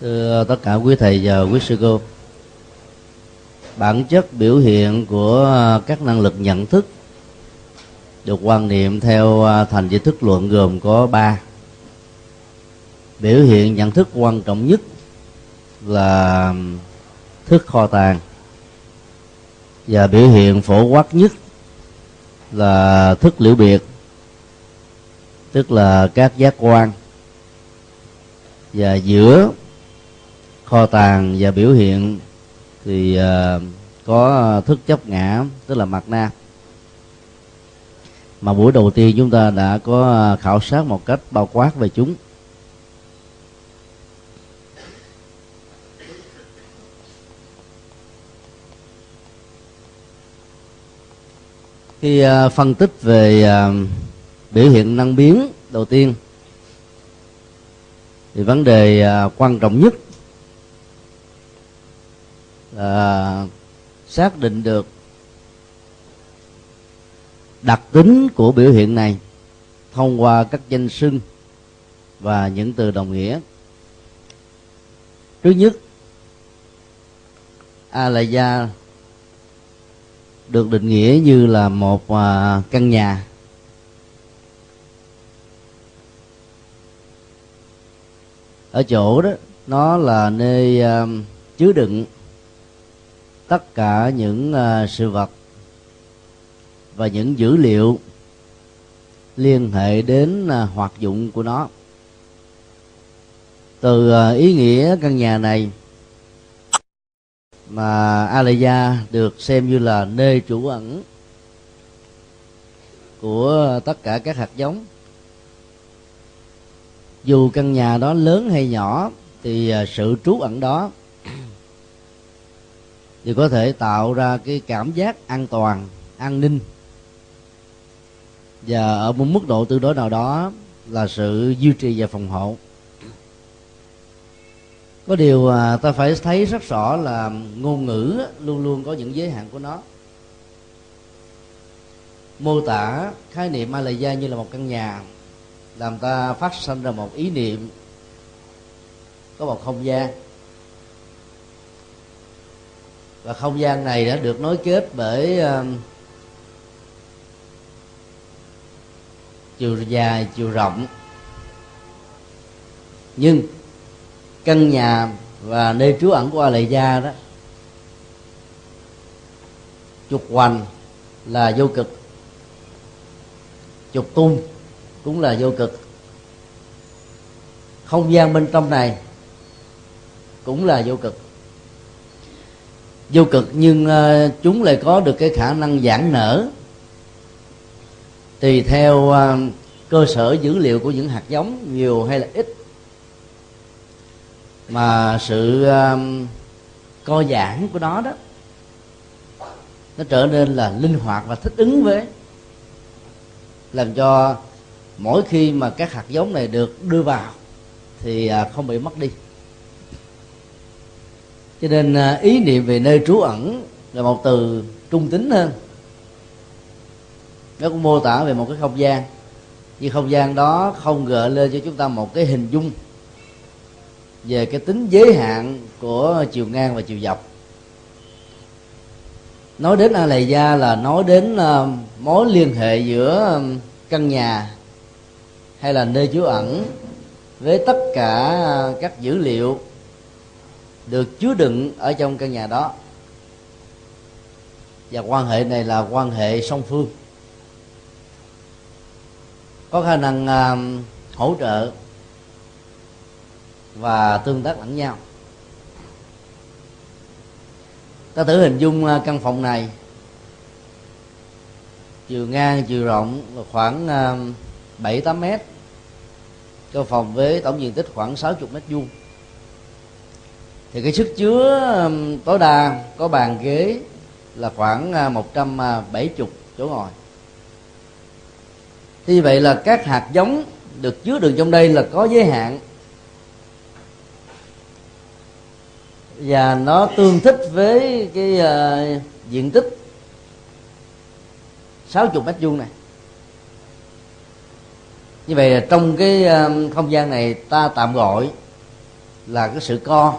thưa tất cả quý thầy và quý sư cô, bản chất biểu hiện của các năng lực nhận thức được quan niệm theo à, thành di thức luận gồm có ba. Biểu hiện nhận thức quan trọng nhất là thức kho tàng, và biểu hiện phổ quát nhất là thức liễu biệt, tức là các giác quan và giữa kho tàng và biểu hiện thì uh, có thức chấp ngã tức là mặt na. Mà buổi đầu tiên chúng ta đã có ờ, khảo sát một cách bao quát về chúng. Khi uh, phân tích về uh, biểu hiện năng biến đầu tiên thì vấn đề à, quan trọng nhất là xác định được đặc tính của biểu hiện này thông qua các danh xưng và những từ đồng nghĩa. Thứ nhất, a gia được định nghĩa như là một à, căn nhà. Ở chỗ đó nó là nơi uh, chứa đựng tất cả những uh, sự vật và những dữ liệu liên hệ đến uh, hoạt dụng của nó. Từ uh, ý nghĩa căn nhà này mà Alaya được xem như là nơi trú ẩn của tất cả các hạt giống dù căn nhà đó lớn hay nhỏ, thì à, sự trú ẩn đó thì có thể tạo ra cái cảm giác an toàn, an ninh. Và ở một mức độ tương đối nào đó là sự duy trì và phòng hộ. Có điều à, ta phải thấy rất rõ là ngôn ngữ luôn luôn có những giới hạn của nó. Mô tả khái niệm Malaysia như là một căn nhà làm ta phát sinh ra một ý niệm có một không gian. Và không gian này đã được nối kết bởi uh, chiều dài chiều rộng. Nhưng căn nhà và nơi trú ẩn của a lệ gia đó trục hoành là vô cực trục tung cũng là vô cực. Không gian bên trong này cũng là vô cực. Vô cực nhưng ờ, chúng lại có được cái khả năng giãn nở tùy theo ờ, cơ sở dữ liệu của những hạt giống, nhiều hay là ít. Mà sự ờ, co giãn của nó đó, nó trở nên là linh hoạt và thích ứng với, làm cho mỗi khi mà các hạt giống này được đưa vào, thì à, không bị mất đi. Cho nên à, ý niệm về nơi trú ẩn là một từ trung tính hơn. Nó cũng mô tả về một cái không gian, nhưng không gian đó không gợi lên cho chúng ta một cái hình dung về cái tính giới hạn của chiều ngang và chiều dọc. Nói đến a lầy gia là nói đến à, mối liên hệ giữa căn nhà hay là nơi trú ẩn với tất cả à, các dữ liệu được chứa đựng ở trong căn nhà đó. Và quan hệ này là quan hệ song phương. Có khả năng uh, hỗ trợ và tương tác lẫn nhau. Ta thử hình dung uh, căn phòng này. Chiều ngang chiều rộng khoảng uh, bảy tám mét cho phòng với tổng diện tích khoảng 60 mét vuông. Thì cái sức chứa tối đa có bàn ghế là khoảng à, 170 à, chỗ ngồi. Thì vậy là các hạt giống được chứa được trong đây là có giới hạn. Và nó tương thích với cái uh, diện tích 60 mét vuông này như vậy là trong cái um, không gian này ta tạm gọi là cái sự co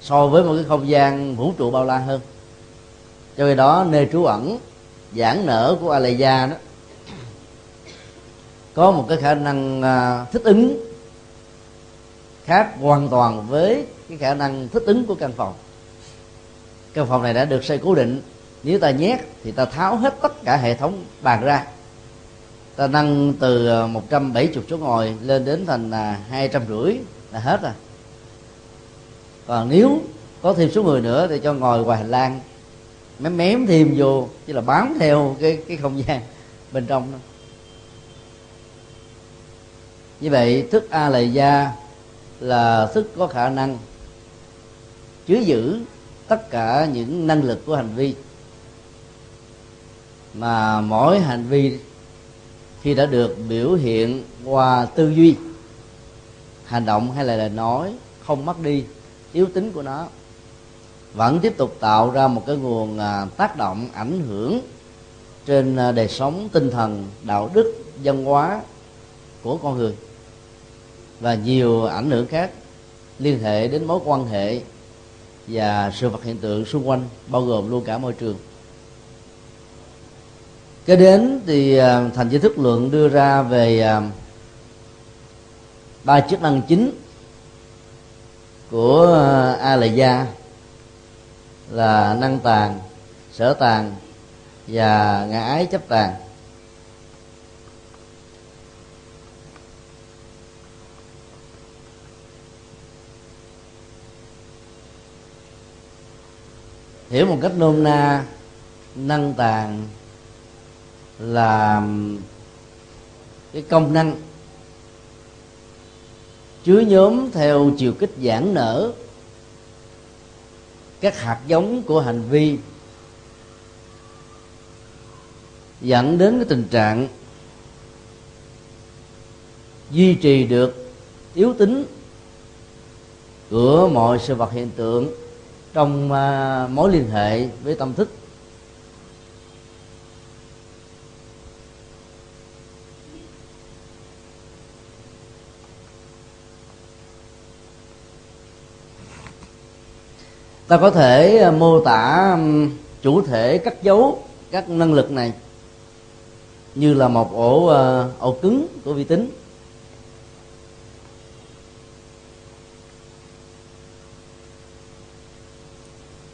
so với một cái không gian vũ trụ bao la hơn. Cho nên đó, nơi trú ẩn, giãn nở của Alaya đó, có một cái khả năng à, thích ứng khác hoàn toàn với cái khả năng thích ứng của căn phòng. Căn phòng này đã được xây cố định. Nếu ta nhét thì ta tháo hết tất cả hệ thống bàn ra ta nâng từ ờ, 170 chỗ ngồi, lên đến thành là hai trăm rưỡi là hết rồi. Còn nếu có thêm số người nữa thì cho ngồi ngoài hành lang. Mém mém thêm vô, chứ là bám theo cái cái không gian bên trong đó. Như vậy, thức a lệ gia là thức có khả năng chứa giữ tất cả những năng lực của hành vi. Mà mỗi hành vi khi đã được biểu hiện qua tư duy, hành động hay là lời nói, không mất đi yếu tính của nó, vẫn tiếp tục tạo ra một cái nguồn à, tác động ảnh hưởng trên à, đời sống tinh thần, đạo đức, văn hóa của con người và nhiều ảnh hưởng khác liên hệ đến mối quan hệ và sự vật hiện tượng xung quanh, bao gồm luôn cả môi trường cái đến thì à, thành giới thức lượng đưa ra về à, ba chức năng chính của à, a lệ gia là năng tàn sở tàn và ngã ái chấp tàn hiểu một cách nôm na, năng tàn là cái công năng. Chứa nhóm theo chiều kích giãn nở. Các hạt giống của hành vi dẫn đến cái tình trạng duy trì được yếu tính của mọi sự vật hiện tượng trong à, mối liên hệ với tâm thức. Ta có thể ờ, mô tả chủ thể cắt dấu các năng lực này như là một ổ ờ, ổ cứng của vi tính.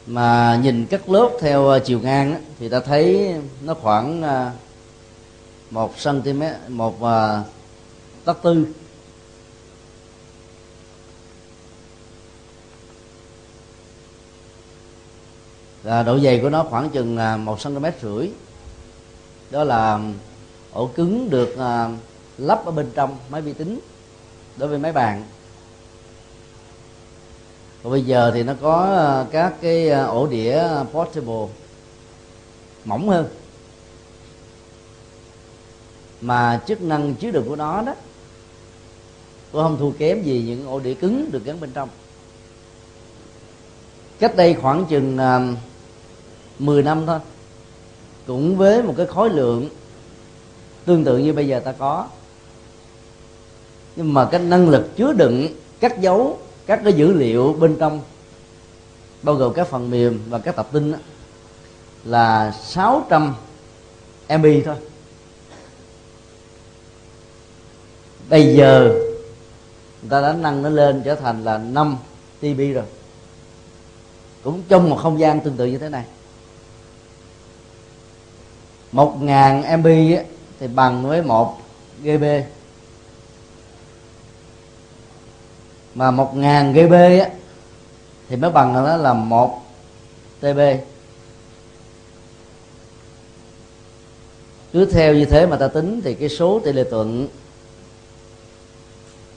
Mà nhìn các lớp theo ờ, chiều ngang thì ta thấy nó khoảng một cm một tấc tư. Là độ dày của nó khoảng chừng à, một cm rưỡi. Đó là ổ cứng được à, lắp ở bên trong máy vi tính đối với máy bàn. Còn bây giờ thì nó có à, các cái ổ đĩa portable mỏng hơn. Mà chức năng chứa đựng của nó đó cũng không thua kém gì những ổ đĩa cứng được gắn bên trong. Cách đây khoảng chừng 10 năm thôi. Cũng với một cái khối lượng tương tự như bây giờ ta có. Nhưng mà cái năng lực chứa đựng các dấu các cái dữ liệu bên trong bao gồm các phần mềm và các tập tin đó, là 600 MB thôi. Bây giờ người ta đã nâng nó lên trở thành là 5 TB rồi. Cũng trong một không gian tương tự như thế này một ngàn MB thì bằng với một GB mà một ngàn GB thì mới bằng nó là một TB cứ theo như thế mà ta tính thì cái số tỷ lệ thuận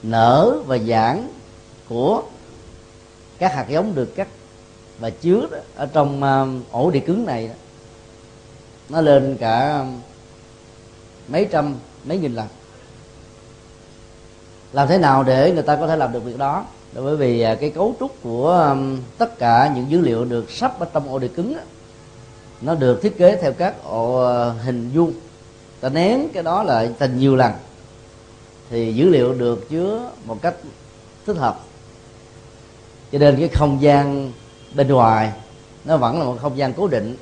nở và giãn của các hạt giống được cắt và chứa ở trong um, ổ địa cứng này nó lên cả mấy trăm, mấy nghìn lần. Làm thế nào để người ta có thể làm được việc đó? Bởi vì à, cái cấu trúc của tất cả những dữ liệu được sắp ở trong ổ đĩa cứng nó được thiết kế theo các ổ ờ, hình vuông. Ta nén cái đó lại thành nhiều lần, thì dữ liệu được chứa một cách thích hợp. Cho nên cái không gian bên ngoài, nó vẫn là một không gian cố định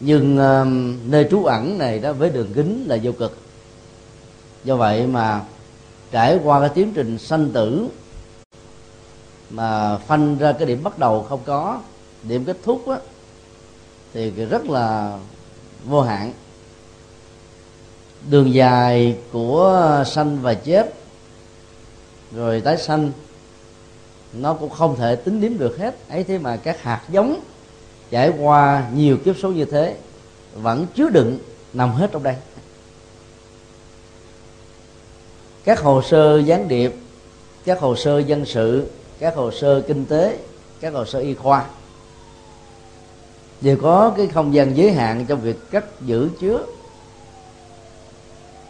nhưng uh, nơi trú ẩn này đó với đường kính là vô cực. Do vậy mà trải qua cái tiến trình sanh tử mà phanh ra cái điểm bắt đầu không có điểm kết thúc á, thì rất là vô hạn. Đường dài của sanh và chết rồi tái sanh nó cũng không thể tính điểm được hết. Ấy thế mà các hạt giống trải qua nhiều kiếp số như thế vẫn chứa đựng nằm hết trong đây. Các hồ sơ gián điệp các hồ sơ dân sự các hồ sơ kinh tế các hồ sơ y khoa đều có cái không gian giới hạn trong việc cất giữ chứa.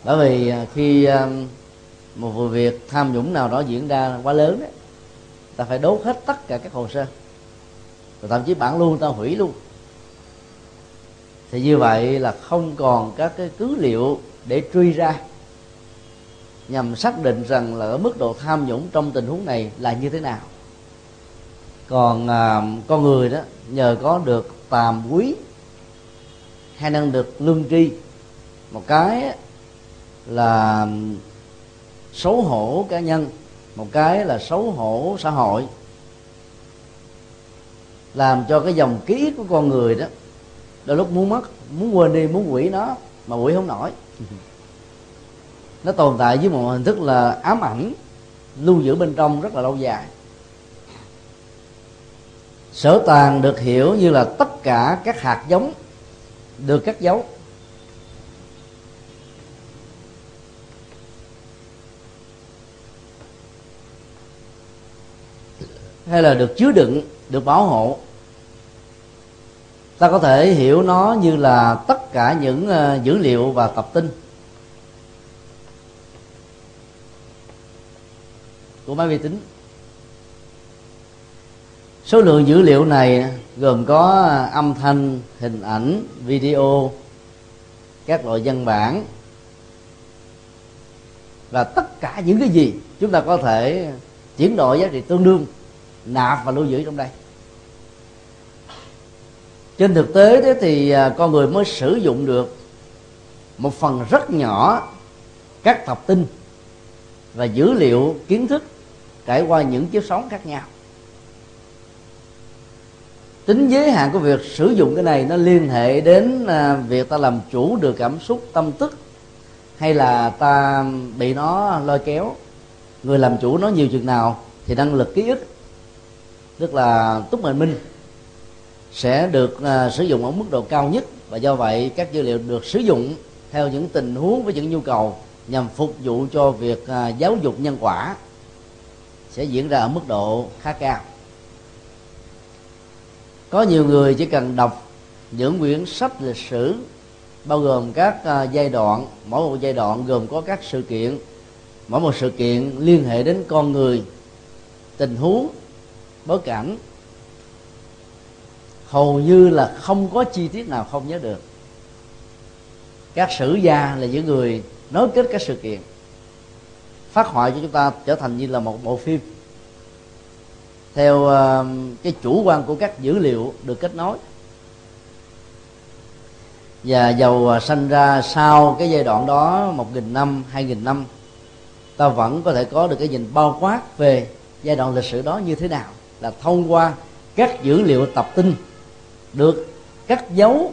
Bởi vì à, khi à, một vụ việc tham nhũng nào đó diễn ra quá lớn ấy, ta phải đốt hết tất cả các hồ sơ và thậm chí bản luôn ta hủy luôn. Thì như vậy là không còn các cái cứ liệu để truy ra nhằm xác định rằng là ở mức độ tham nhũng trong tình huống này là như thế nào. Còn à, con người đó nhờ có được tàm quý hay năng được lương tri một cái là xấu hổ cá nhân một cái là xấu hổ xã hội làm cho cái dòng ký ức của con người đó đôi lúc muốn mất muốn quên đi muốn quỷ nó mà quỷ không nổi. Nó tồn tại với một hình thức là ám ảnh lưu giữ bên trong rất là lâu dài. Sở tàn được hiểu như là tất cả các hạt giống được cắt dấu hay là được chứa đựng được bảo hộ. Ta có thể hiểu nó như là tất cả những ờ, dữ liệu và tập tin. Của máy vi tính. Số lượng dữ liệu này gồm có ờ, âm thanh, hình ảnh, video, các loại văn bản và tất cả những cái gì chúng ta có thể chuyển đổi giá trị tương đương nạp và lưu giữ trong đây trên thực tế thế thì à, con người mới sử dụng được một phần rất nhỏ các tập tin và dữ liệu kiến thức trải qua những kiếp sống khác nhau. Tính giới hạn của việc sử dụng cái này nó liên hệ đến à, việc ta làm chủ được cảm xúc, tâm tức hay là ta bị nó lôi kéo. Người làm chủ nó nhiều chừng nào thì năng lực ký ức, tức là túc mệnh minh sẽ được uh, sử dụng ở mức độ cao nhất. Và do vậy các dữ liệu được sử dụng theo những tình huống với những nhu cầu nhằm phục vụ cho việc uh, giáo dục nhân quả sẽ diễn ra ở mức độ khá cao. Có nhiều người chỉ cần đọc những quyển sách lịch sử bao gồm các uh, giai đoạn mỗi một giai đoạn gồm có các sự kiện mỗi một sự kiện liên hệ đến con người tình huống bối cảnh hầu như là không có chi tiết nào không nhớ được. Các sử gia là những người nối kết các sự kiện phát họa cho chúng ta trở thành như là một bộ phim. Theo uh, cái chủ quan của các dữ liệu được kết nối. Và dầu ờ, sanh ra sau cái giai đoạn đó một nghìn năm hai nghìn năm ta vẫn có thể có được cái nhìn bao quát về giai đoạn lịch sử đó như thế nào là thông qua các dữ liệu tập tin được cắt dấu,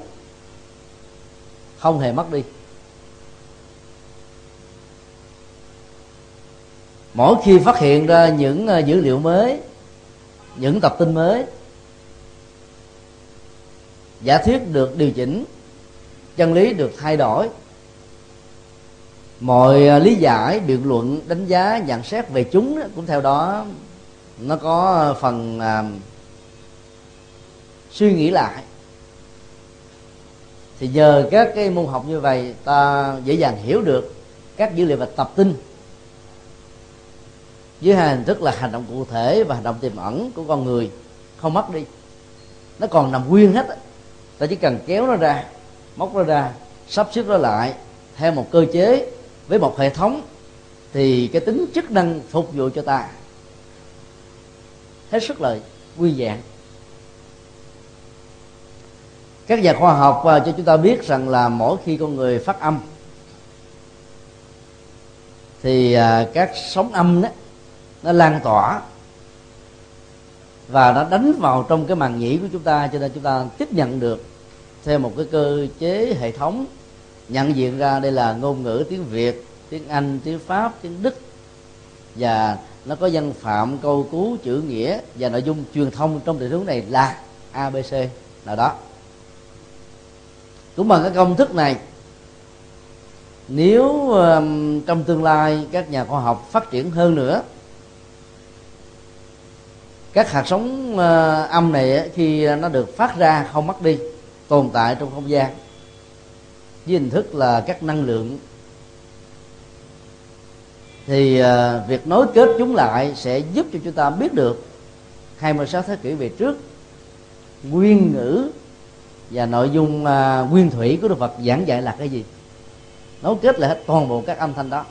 không hề mất đi. Mỗi khi phát hiện ra những ờ, dữ liệu mới, những tập tin mới, giả thuyết được điều chỉnh, chân lý được thay đổi, mọi ờ, lý giải biện luận, đánh giá, nhận xét về chúng cũng theo đó, nó có phần ờ, suy nghĩ lại. Thì nhờ các cái môn học như vậy, ta dễ dàng hiểu được các dữ liệu và tập tin dưới hai hình thức là hành động cụ thể và hành động tiềm ẩn của con người. Không mất đi. Nó còn nằm nguyên hết ta chỉ cần kéo nó ra, móc nó ra, sắp xếp nó lại theo một cơ chế với một hệ thống thì cái tính chức năng phục vụ cho ta. Hết sức là quy dạng các nhà khoa học à, cho chúng ta biết rằng là mỗi khi con người phát âm, thì à, các sóng âm đó, nó lan tỏa và nó đánh vào trong cái màng nhĩ của chúng ta, cho nên chúng ta tiếp nhận được theo một cái cơ chế hệ thống, nhận diện ra đây là ngôn ngữ, tiếng việt, tiếng anh, tiếng pháp, tiếng đức, và nó có văn phạm, câu cú, chữ nghĩa, và nội dung truyền thông trong tình huống này là abc nào đó cũng bằng cái công thức này nếu trong tương lai các nhà khoa học phát triển hơn nữa các hạt sóng uh, ờ, âm này khi nó được phát ra không mất đi tồn tại trong không gian với hình thức là các năng lượng thì uh, việc nối kết chúng lại sẽ giúp cho chúng ta biết được 26 thế kỷ về trước nguyên ngữ và nội dung uh, nguyên thủy của Đức Phật giảng dạy là cái gì? Nối kết lại hết toàn bộ các âm thanh đó.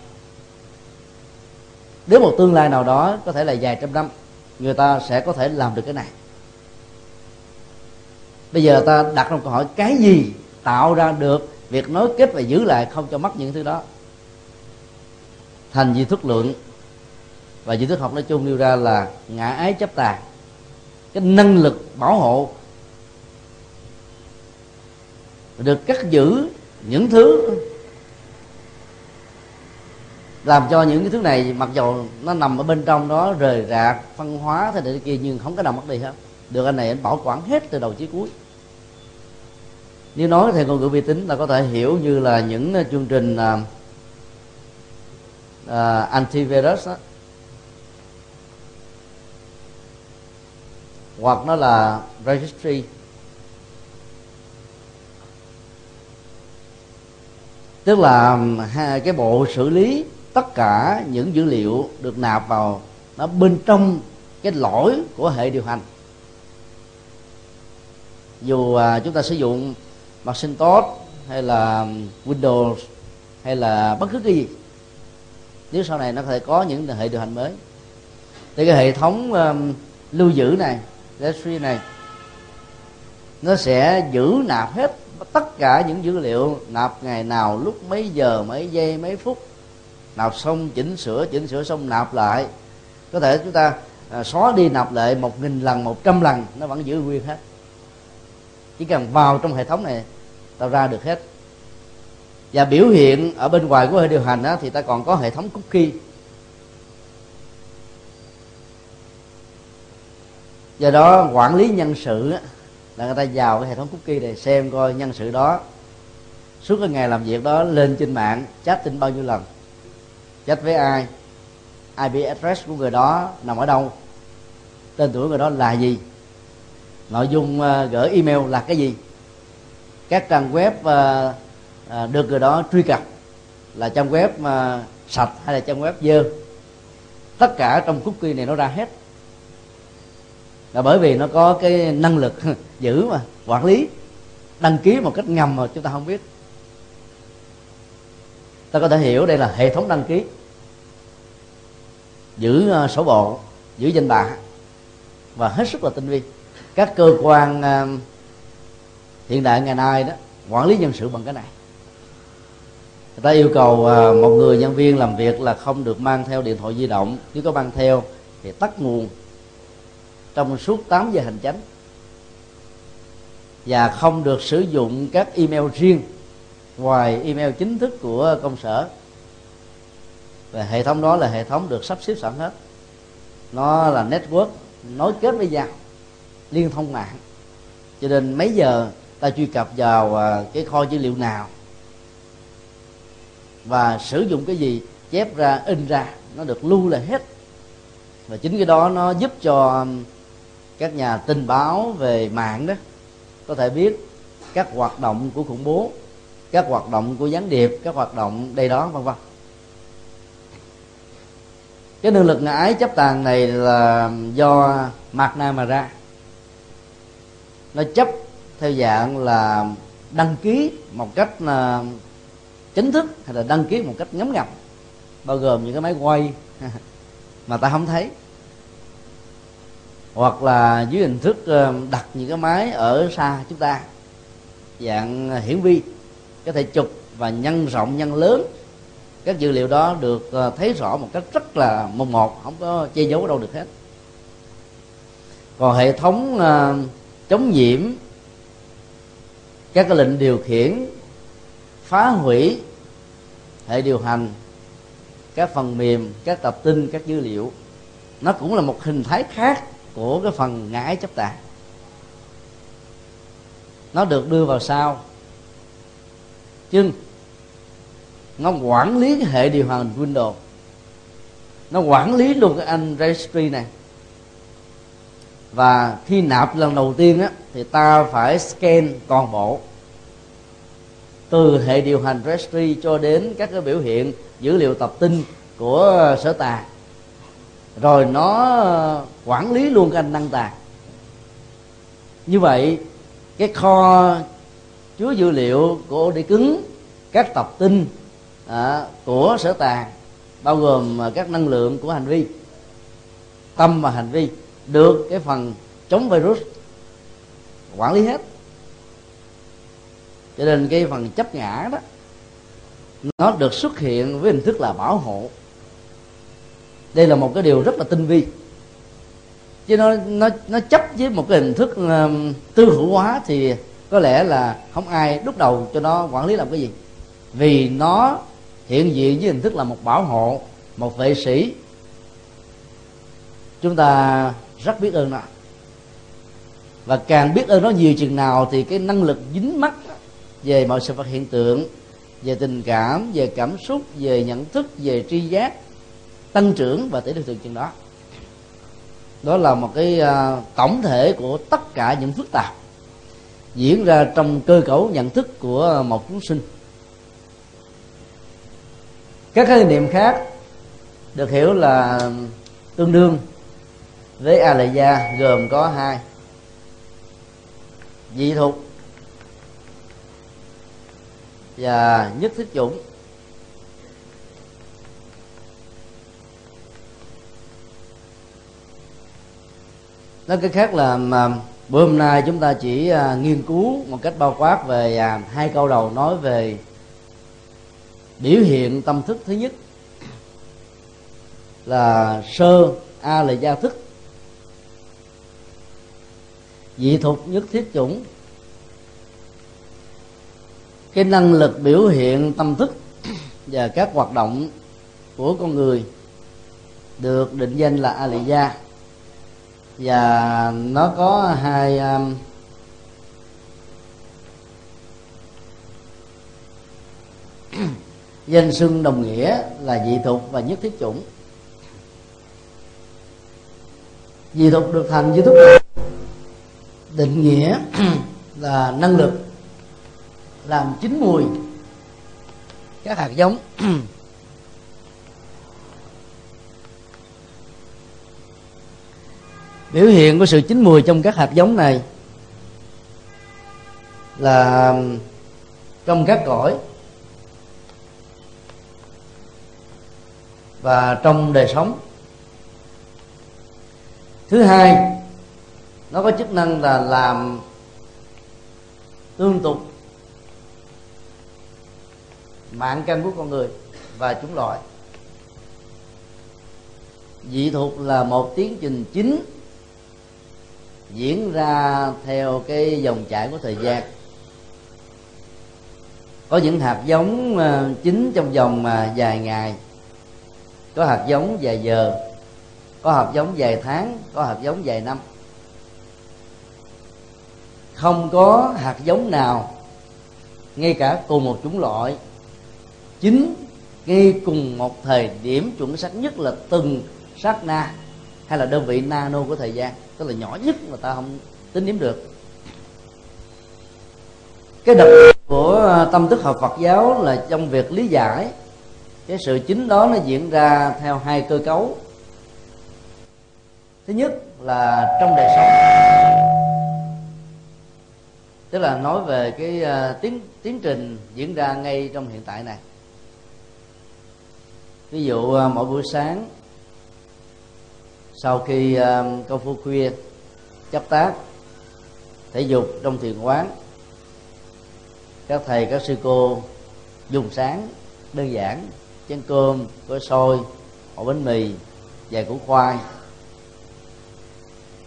Đến một tương lai nào đó có thể là vài trăm năm người ta sẽ có thể làm được cái này. Bây giờ ta đặt ra câu hỏi cái gì tạo ra được việc nối kết và giữ lại không cho mất những thứ đó? Thành di thức lượng và di thức học nói chung nêu ra là ngã ái chấp tà. Cái năng lực bảo hộ được cắt giữ những thứ làm cho những cái thứ này mặc dù nó nằm ở bên trong đó rời rạc phân hóa thế này kia nhưng không có nào mất đi hết. Được anh này anh bảo quản hết từ đầu chí cuối. Nếu nói theo ngôn ngữ vi tính là có thể hiểu như là những chương trình uh, uh, antivirus đó. hoặc nó là registry. Tức là cái bộ xử lý tất cả những dữ liệu được nạp vào nó bên trong cái lỗi của hệ điều hành. Dù à, chúng ta sử dụng Macintosh hay là Windows hay là bất cứ cái gì nếu sau này nó có thể có những hệ điều hành mới. Thì cái hệ thống um, lưu giữ này registry này nó sẽ giữ nạp hết tất cả những dữ liệu nạp ngày nào lúc mấy giờ mấy giây mấy phút nạp xong chỉnh sửa chỉnh sửa xong nạp lại. Có thể chúng ta à, xóa đi nạp lại một nghìn lần một trăm lần nó vẫn giữ nguyên hết. Chỉ cần vào trong hệ thống này ta ra được hết. Và biểu hiện ở bên ngoài của hệ điều hành đó, thì ta còn có hệ thống cookie. Do đó quản lý nhân sự là người ta vào cái hệ thống cookie này xem coi nhân sự đó. Suốt cái ngày làm việc đó lên trên mạng chat tin bao nhiêu lần? Chat với ai? IP address của người đó nằm ở đâu? Tên tuổi người đó là gì? Nội dung uh, gửi email là cái gì? Các trang web uh, uh, được người đó truy cập là trang web uh, sạch hay là trang web dơ? Tất cả trong cookie này nó ra hết là bởi vì nó có cái năng lực giữ mà quản lý đăng ký một cách ngầm mà chúng ta không biết. Ta có thể hiểu đây là hệ thống đăng ký. Giữ uh, sổ bộ giữ danh bạ và hết sức là tinh vi. Các cơ quan uh, hiện đại ngày nay đó quản lý nhân sự bằng cái này. Người ta yêu cầu uh, một người nhân viên làm việc là không được mang theo điện thoại di động. Nếu có mang theo thì tắt nguồn trong suốt 8 giờ hành chánh. Và không được sử dụng các email riêng, ngoài email chính thức của công sở. Và hệ thống đó là hệ thống được sắp xếp sẵn hết. Nó là network nối kết với nhau, liên thông mạng. Cho nên mấy giờ ta truy cập vào à, cái kho dữ liệu nào và sử dụng cái gì, chép ra, in ra, nó được lưu lại hết. Và chính cái đó nó giúp cho các nhà tin báo về mạng đó có thể biết các hoạt động của khủng bố, các hoạt động của gián điệp, các hoạt động đây đó, vân vân. Cái năng lực ngã ái chấp tàn này là do mạt na mà ra. Nó chấp theo dạng là đăng ký một cách là chính thức hay là đăng ký một cách ngấm ngầm, bao gồm những cái máy quay mà ta không thấy hoặc là dưới hình thức ờ, đặt những cái máy ở xa chúng ta. Dạng ờ, hiển vi, có thể chụp và nhân rộng, nhân lớn. Các dữ liệu đó được ờ, thấy rõ một cách rất là mùng một, không có che giấu ở đâu được hết. Còn hệ thống chống nhiễm, các cái lệnh điều khiển, phá hủy hệ điều hành, các phần mềm, các tập tin, các dữ liệu, nó cũng là một hình thái khác của cái phần ngã chấp tạng. Nó được đưa vào sau. Nhưng nó quản lý cái hệ điều hành Windows. Nó quản lý luôn cái anh registry này. Và khi nạp lần đầu tiên á, thì ta phải scan toàn bộ. Từ hệ điều hành registry cho đến các cái biểu hiện, dữ liệu tập tin của sở tàng rồi nó ờ, quản lý luôn cái anh năng tàng. Như vậy cái kho chứa dữ liệu của ổ cứng các tập tin à, của sở tàng bao gồm ờ, các năng lượng của hành vi tâm và hành vi được cái phần chống virus quản lý hết. Cho nên cái phần chấp ngã đó nó được xuất hiện với hình thức là bảo hộ đây là một cái điều rất là tinh vi. Chứ nó nó nó chấp với một cái hình thức uh, tư hữu hóa thì có lẽ là không ai đúc đầu cho nó quản lý làm cái gì. Vì nó hiện diện với hình thức là một bảo hộ một vệ sĩ. Chúng ta rất biết ơn nó. Và càng biết ơn nó nhiều chừng nào thì cái năng lực dính mắt về mọi sự vật hiện tượng về tình cảm về cảm xúc về nhận thức về tri giác tăng trưởng và tỷ lệ thường chừng đó. Đó là một cái uh, tổng thể của tất cả những phức tạp diễn ra trong cơ cấu nhận thức của một chúng sinh. Các khái niệm khác được hiểu là tương đương với a lệ gia gồm có hai dị thục và nhất thiết chủng. Nói cái khác là mà bữa hôm nay chúng ta chỉ à, nghiên cứu một cách bao quát về à, hai câu đầu nói về biểu hiện tâm thức thứ nhất là sơ a là gia thức. Dị thục nhất thiết chủng. Cái năng lực biểu hiện tâm thức và các hoạt động của con người được định danh là a lì gia và nó có hai um, danh xưng đồng nghĩa là dị thục và nhất thiết chủng. Dị thục được thành dị thục định nghĩa là năng lực làm chín mùi các hạt giống. biểu hiện của sự chín mùi trong các hạt giống này là um, trong các cõi và trong đời sống. Thứ hai, nó có chức năng là làm tương tục mạng căn của con người và chúng loại dị thuộc là một tiến trình chính diễn ra theo cái dòng chảy của thời gian. Có những hạt giống ờ, chính trong vòng ờ, mà dài ngày. Có hạt giống dài giờ. Có hạt giống dài tháng. Có hạt giống dài năm. Không có hạt giống nào, ngay cả cùng một chủng loại chính ngay cùng một thời điểm chuẩn xác nhất là từng sát na hay là đơn vị nano của thời gian tức là nhỏ nhất mà ta không tính điểm được. Cái đặc của ờ, tâm thức học Phật giáo là trong việc lý giải cái sự chính đó nó diễn ra theo hai cơ cấu. Thứ nhất là trong đời sống tức là nói về cái uh, tiến tiến trình diễn ra ngay trong hiện tại này. Ví dụ ờ, mỗi buổi sáng sau khi uh, công phu khuya chấp tác thể dục trong thiền quán các thầy các sư cô dùng sáng đơn giản chén cơm có xôi ổ bánh mì vài củ khoai.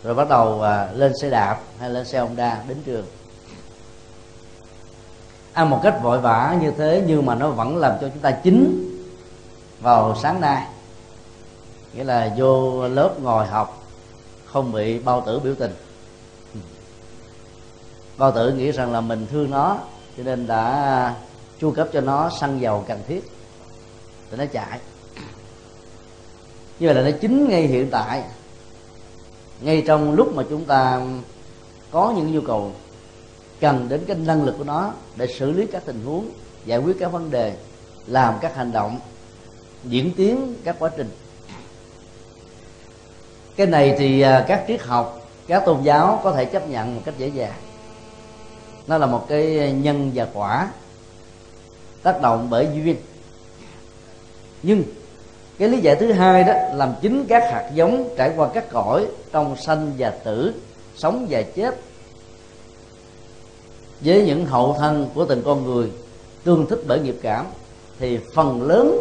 Rồi bắt đầu uh, lên xe đạp hay lên xe honda đến trường. Ăn một cách vội vã như thế nhưng mà nó vẫn làm cho chúng ta chín vào sáng nay nghĩa là vô lớp ngồi học, không bị bao tử biểu tình. Bao tử nghĩ rằng là mình thương nó, cho nên đã chu cấp cho nó xăng dầu cần thiết, để nó chạy. Như vậy là nó chính ngay hiện tại, ngay trong lúc mà chúng ta có những nhu cầu cần đến cái năng lực của nó để xử lý các tình huống, giải quyết các vấn đề, làm các hành động, diễn tiến các quá trình cái này thì à, các triết học, các tôn giáo có thể chấp nhận một cách dễ dàng. Nó là một cái nhân và quả tác động bởi duyên. Nhưng cái lý giải thứ hai đó làm chính các hạt giống trải qua các cõi trong sanh và tử, sống và chết với những hậu thân của từng con người tương thích bởi nghiệp cảm thì phần lớn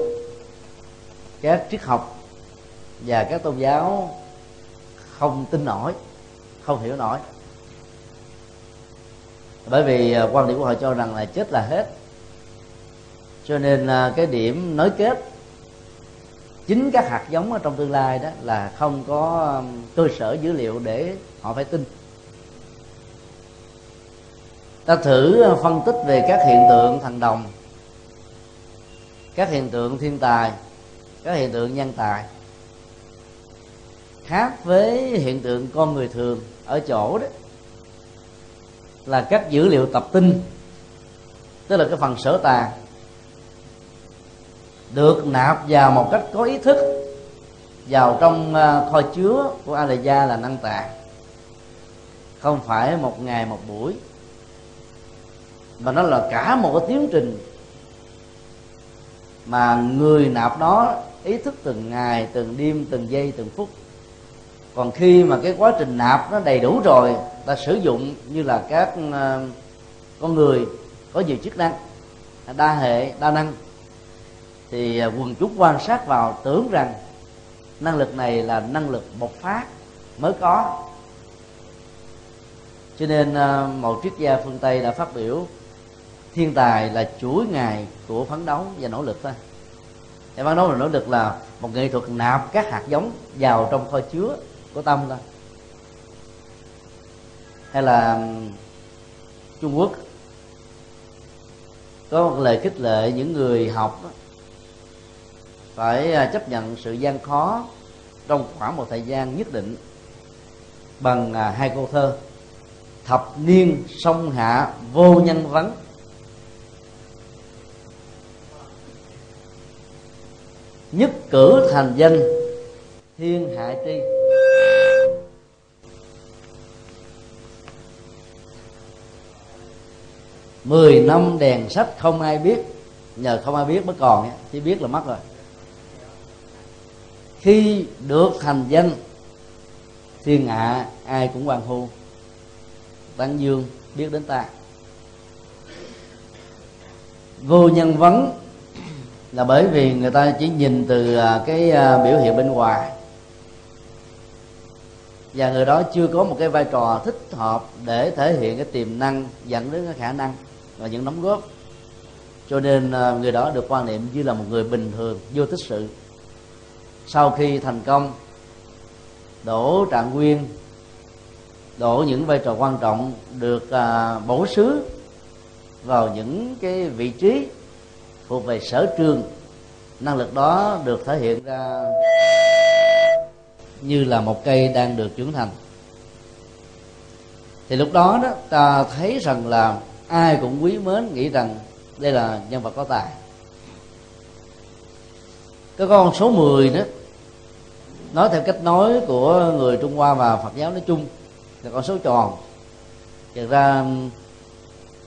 các triết học và các tôn giáo không tin nổi, không hiểu nổi. Bởi vì à, quan điểm của họ cho rằng là chết là hết. Cho nên à, cái điểm nối kết chính các hạt giống ở trong tương lai đó là không có cơ sở dữ liệu để họ phải tin. Ta thử phân tích về các hiện tượng thần đồng, các hiện tượng thiên tài, các hiện tượng nhân tài khác với hiện tượng con người thường ở chỗ đó, là các dữ liệu tập tin, tức là cái phần sở tàng được nạp vào một cách có ý thức, vào trong ờ, kho chứa của Alaya là năng tạng không phải một ngày một buổi, mà nó là cả một cái tiến trình mà người nạp đó ý thức từng ngày, từng đêm, từng giây, từng phút còn khi mà cái quá trình nạp nó đầy đủ rồi, ta sử dụng như là các ờ, con người có nhiều chức năng, đa hệ, đa năng. Thì ờ, quần chúng quan sát vào tưởng rằng năng lực này là năng lực bộc phát mới có. Cho nên ờ, một triết gia phương tây đã phát biểu, thiên tài là chuỗi ngày của phấn đấu và nỗ lực thôi. Cái phấn đấu và nỗ lực là một nghệ thuật nạp các hạt giống vào trong kho chứa của tâm thôi hay là trung quốc có một lời khích lệ những người học đó, phải à, chấp nhận sự gian khó trong khoảng một thời gian nhất định bằng à, hai câu thơ thập niên sông hạ vô nhân vấn nhất cử thành danh thiên hạ tri. Mười năm đèn sách không ai biết. Nhờ không ai biết mới còn chỉ biết là mất rồi. Khi được thành danh, thiên hạ ai cũng quan hô. Tán dương biết đến ta. Vô nhân vấn là bởi vì người ta chỉ nhìn từ à, cái à, biểu hiện bên ngoài. Và người đó chưa có một cái vai trò thích hợp để thể hiện cái tiềm năng dẫn đến cái khả năng và những đóng góp. Cho nên à, người đó được quan niệm như là một người bình thường vô tích sự. Sau khi thành công đổ trạng nguyên đổ những vai trò quan trọng được à, bổ sứ vào những cái vị trí thuộc về sở trường năng lực đó được thể hiện ra như là một cây đang được trưởng thành. Thì lúc đó đó ta thấy rằng là ai cũng quý mến nghĩ rằng đây là nhân vật có tài. Cái con số 10 đó nói theo cách nói của người trung hoa và phật giáo nói chung là con số tròn. Thực ra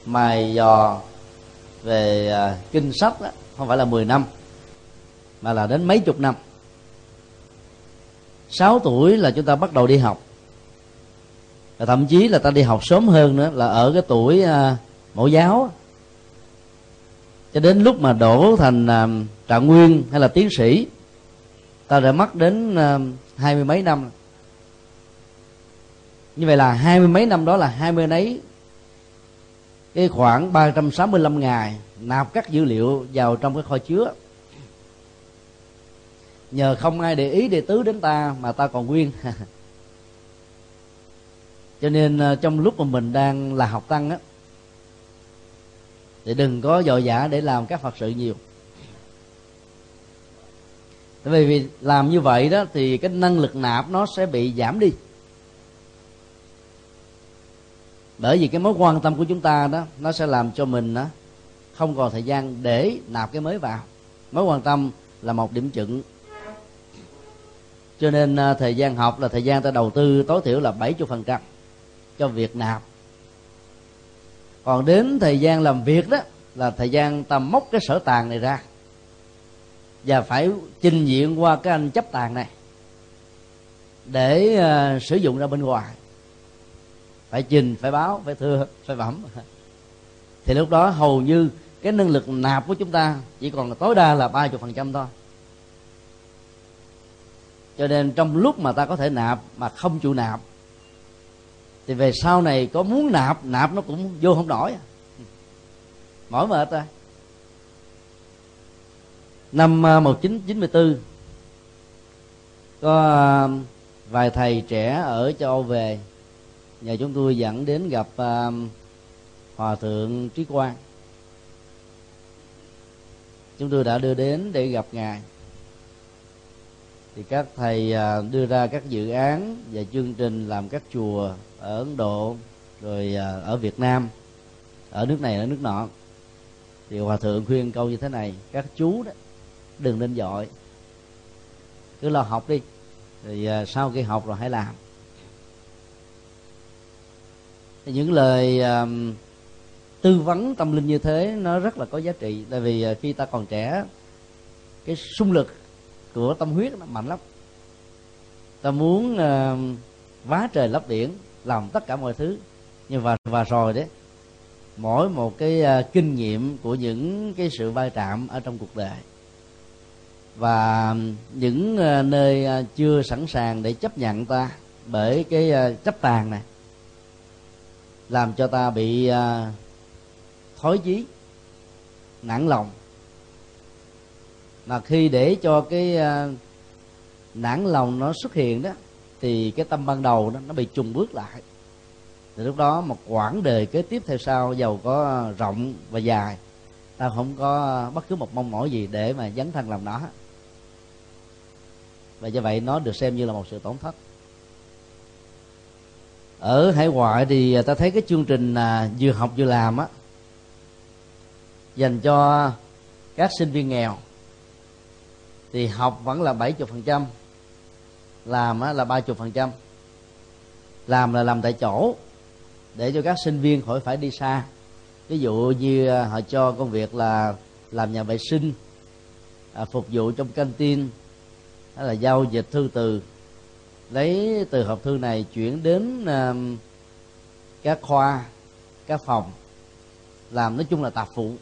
mài dò về à, kinh sách đó, không phải là 10 năm mà là đến mấy chục năm. 6 tuổi là chúng ta bắt đầu đi học. Và thậm chí là ta đi học sớm hơn nữa là ở cái tuổi à, mẫu giáo. Cho đến lúc mà đổ thành uh, trạng nguyên hay là tiến sĩ ta đã mất đến uh, hai mươi mấy năm. Như vậy là hai mươi mấy năm đó là hai mươi nấy cái khoảng 365 ngày nạp các dữ liệu vào trong cái kho chứa. Nhờ không ai để ý để tứ đến ta mà ta còn nguyên. Cho nên à, trong lúc mà mình đang là học tăng á thì đừng có dội dã để làm các phật sự nhiều. Bởi vì làm như vậy đó, thì cái năng lực nạp nó sẽ bị giảm đi. Bởi vì cái mối quan tâm của chúng ta đó, nó sẽ làm cho mình đó không còn thời gian để nạp cái mới vào. Mối quan tâm là một điểm chuẩn. Cho nên à, thời gian học là thời gian ta đầu tư tối thiểu là 70 phần trăm cho việc nạp còn đến thời gian làm việc đó là thời gian ta móc cái sở tàng này ra. Và phải trình diện qua cái anh chấp tàng này. Để uh, sử dụng ra bên ngoài. Phải trình phải báo phải thưa phải bẩm thì lúc đó hầu như cái năng lực nạp của chúng ta chỉ còn tối đa là ba phần trăm thôi. Cho nên trong lúc mà ta có thể nạp mà không chịu nạp thì về sau này có muốn nạp nạp nó cũng vô không nổi mỏi mệt rồi. Năm à, 1994 có à, vài thầy trẻ ở châu Âu về. Nhà chúng tôi dẫn đến gặp à, hòa thượng trí quang. Chúng tôi đã đưa đến để gặp ngài. Thì các thầy đưa ra các dự án và chương trình làm các chùa ở ấn độ rồi à, ở việt nam ở nước này ở nước nọ. Thì hòa thượng khuyên câu như thế này các chú đó đừng nên dội cứ lo học đi thì à, sau khi học rồi hãy làm. Những lời um, tư vấn tâm linh như thế nó rất là có giá trị tại vì khi ta còn trẻ cái xung lực của tâm huyết nó mạnh lắm. Ta muốn uh, vá trời lấp biển làm tất cả mọi thứ. Nhưng và và rồi đấy mỗi một cái uh, kinh nghiệm của những cái sự va chạm ở trong cuộc đời và những uh, nơi uh, chưa sẵn sàng để chấp nhận ta bởi cái uh, chấp tàn này làm cho ta bị uh, thói chí nản lòng. Mà khi để cho cái uh, nản lòng nó xuất hiện đó thì cái tâm ban đầu đó nó bị trùng bước lại. Thì lúc đó một quãng đời kế tiếp theo sau, giàu có rộng và dài, ta không có bất cứ một mong mỏi gì để mà dấn thân làm nó. Và do vậy nó được xem như là một sự tổn thất. Ở hải ngoại thì ta thấy cái chương trình là vừa học vừa làm á, dành cho các sinh viên nghèo, thì học vẫn là 70 phần trăm làm là là 30 phần trăm. Làm là làm tại chỗ để cho các sinh viên khỏi phải đi xa. Ví dụ như à, họ cho công việc là làm nhà vệ sinh à, phục vụ trong căng tin hay là giao dịch thư từ. Lấy từ hộp thư này chuyển đến à, các khoa các phòng. Làm nói chung là tạp phụ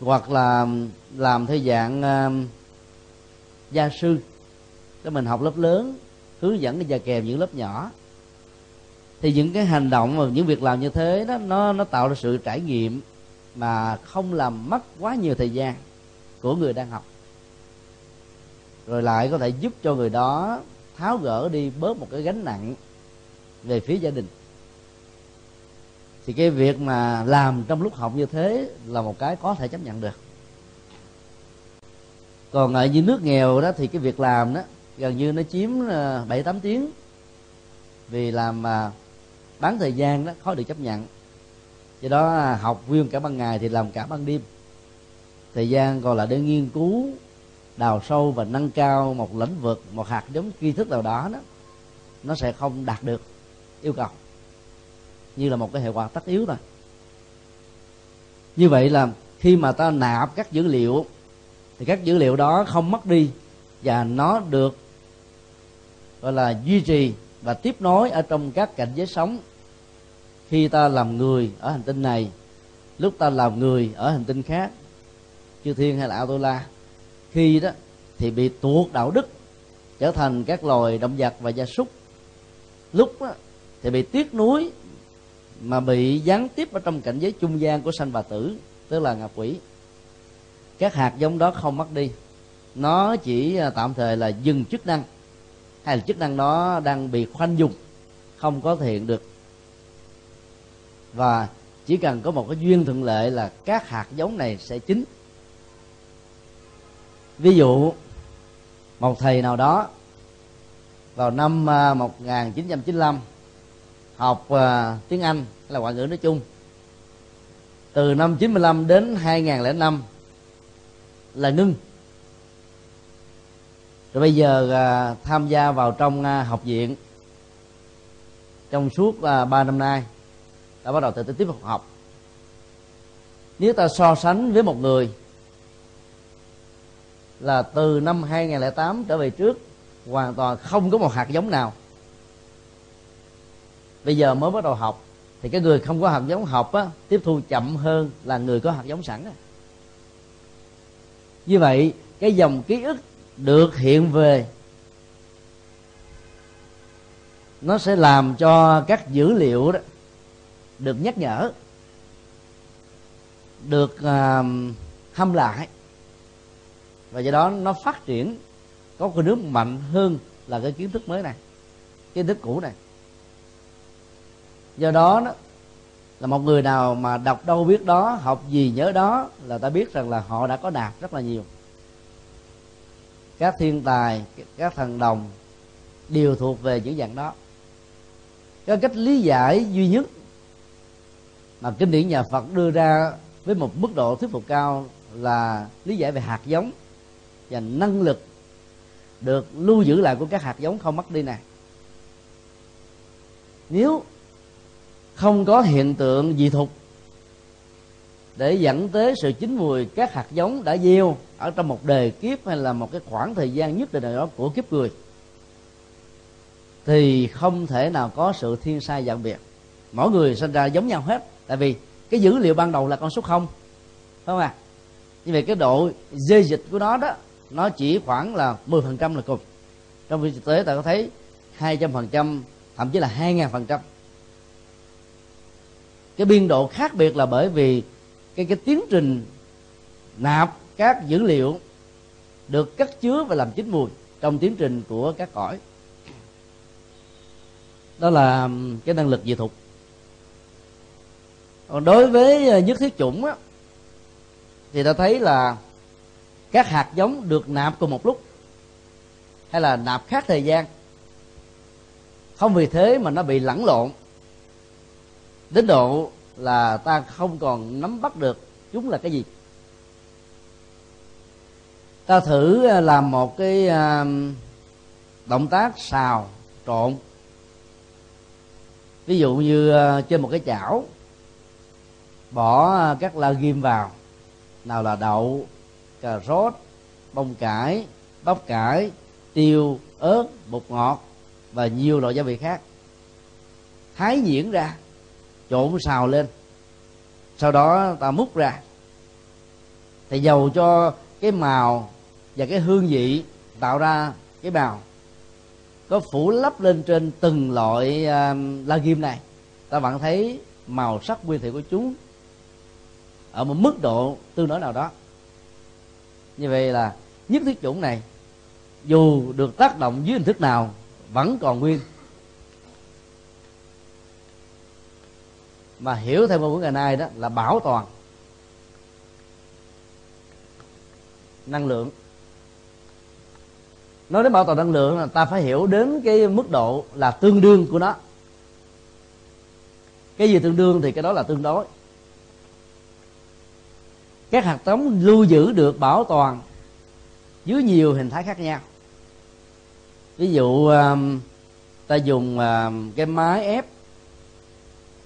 hoặc là làm theo dạng uh, gia sư để mình học lớp lớn, hướng dẫn và kèm những lớp nhỏ. Thì những cái hành động và những việc làm như thế đó, nó nó tạo ra sự trải nghiệm mà không làm mất quá nhiều thời gian của người đang học. Rồi lại có thể giúp cho người đó tháo gỡ đi bớt một cái gánh nặng về phía gia đình. Thì cái việc mà làm trong lúc học như thế là một cái có thể chấp nhận được. Còn ở những nước nghèo đó thì cái việc làm đó gần như nó chiếm ờ, bảy tám tiếng. Vì làm ờ, bán thời gian đó khó được chấp nhận. Do đó ờ, học nguyên cả ban ngày thì làm cả ban đêm. Thời gian còn là để nghiên cứu đào sâu và nâng cao một lĩnh vực một hạt giống tri thức nào đó đó nó sẽ không đạt được yêu cầu. Như là một cái hệ quả tất yếu thôi. Như vậy là khi mà ta nạp các dữ liệu thì các dữ liệu đó không mất đi và nó được gọi là duy trì và tiếp nối ở trong các cảnh giới sống. Khi ta làm người ở hành tinh này lúc ta làm người ở hành tinh khác chư thiên hay là autola khi đó thì bị tuột đạo đức trở thành các loài động vật và gia súc. Lúc đó, thì bị tiếc nuối mà bị gián tiếp ở trong cảnh giới trung gian của sanh và tử tức là ngạ quỷ. Các hạt giống đó không mất đi. Nó chỉ à, tạm thời là dừng chức năng hay là chức năng đó đang bị khoanh dùng không có thiện hiện được. Và chỉ cần có một cái duyên thuận lợi là các hạt giống này sẽ chín. Ví dụ một thầy nào đó vào năm à, 1995 học uh, tiếng Anh hay là ngoại ngữ nói chung từ năm 95 đến 2005 là ngưng rồi bây giờ à, tham gia vào trong à, học viện. Trong suốt à, 3 năm nay đã bắt đầu từ tiếp tục học. Nếu ta so sánh với một người là từ năm 2008 trở về trước hoàn toàn không có một hạt giống nào. Bây giờ mới bắt đầu học thì cái người không có hạt giống học á, tiếp thu chậm hơn là người có hạt giống sẵn á. như vậy cái dòng ký ức được hiện về. Nó sẽ làm cho các dữ liệu đó được nhắc nhở được uh, hâm lại. Và do đó nó phát triển có cái nước mạnh hơn là cái kiến thức mới này kiến thức cũ này. Do đó, đó là một người nào mà đọc đâu biết đó học gì nhớ đó là ta biết rằng là họ đã có đạt rất là nhiều các thiên tài, các thần đồng đều thuộc về những dạng đó. Cái cách lý giải duy nhất mà kinh điển nhà Phật đưa ra với một mức độ thuyết phục cao là lý giải về hạt giống và năng lực được lưu giữ lại của các hạt giống không mất đi này. Nếu không có hiện tượng dị thục để dẫn tới sự chín mùi các hạt giống đã gieo ở trong một đề kiếp hay là một cái khoảng thời gian nhất định nào đó của kiếp người. Thì không thể nào có sự thiên sai dạng biệt. Mỗi người sinh ra giống nhau hết. Tại vì cái dữ liệu ban đầu là con số không, phải không à như vậy cái độ dê dịch của nó đó, nó chỉ khoảng là 10% là cùng. Trong khi thực tế ta có thấy 200% thậm chí là 2.000% cái biên độ khác biệt là bởi vì cái cái tiến trình nạp các dữ liệu được cất chứa và làm chín mùi trong tiến trình của các cõi. Đó là cái năng lực dị thục còn đối với ờ, nhất thiết chủng á, thì ta thấy là các hạt giống được nạp cùng một lúc hay là nạp khác thời gian. Không vì thế mà nó bị lẫn lộn đến độ là ta không còn nắm bắt được chúng là cái gì. Ta thử à, làm một cái à, động tác xào trộn. Ví dụ như à, trên một cái chảo, bỏ các la ghim vào. Nào là đậu, cà rốt, bông cải, bắp cải, tiêu, ớt, bột ngọt và nhiều loại gia vị khác. Thái nhuyễn ra trộn xào lên. Sau đó ta múc ra. Thì dầu cho cái màu và cái hương vị tạo ra cái bào, có phủ lấp lên trên từng loại uh, la ghim này. Ta vẫn thấy màu sắc nguyên thủy của chúng ở một mức độ tương đối nào đó. Như vậy là nhất thiết chủng này dù được tác động dưới hình thức nào vẫn còn nguyên. Mà hiểu theo ngôn ngữ ngày nay đó là bảo toàn. Năng lượng. Nói đến bảo toàn năng lượng là ta phải hiểu đến cái mức độ là tương đương của nó. Cái gì tương đương thì cái đó là tương đối. Các hạt giống lưu giữ được bảo toàn dưới nhiều hình thái khác nhau. Ví dụ um, ta dùng um, cái máy ép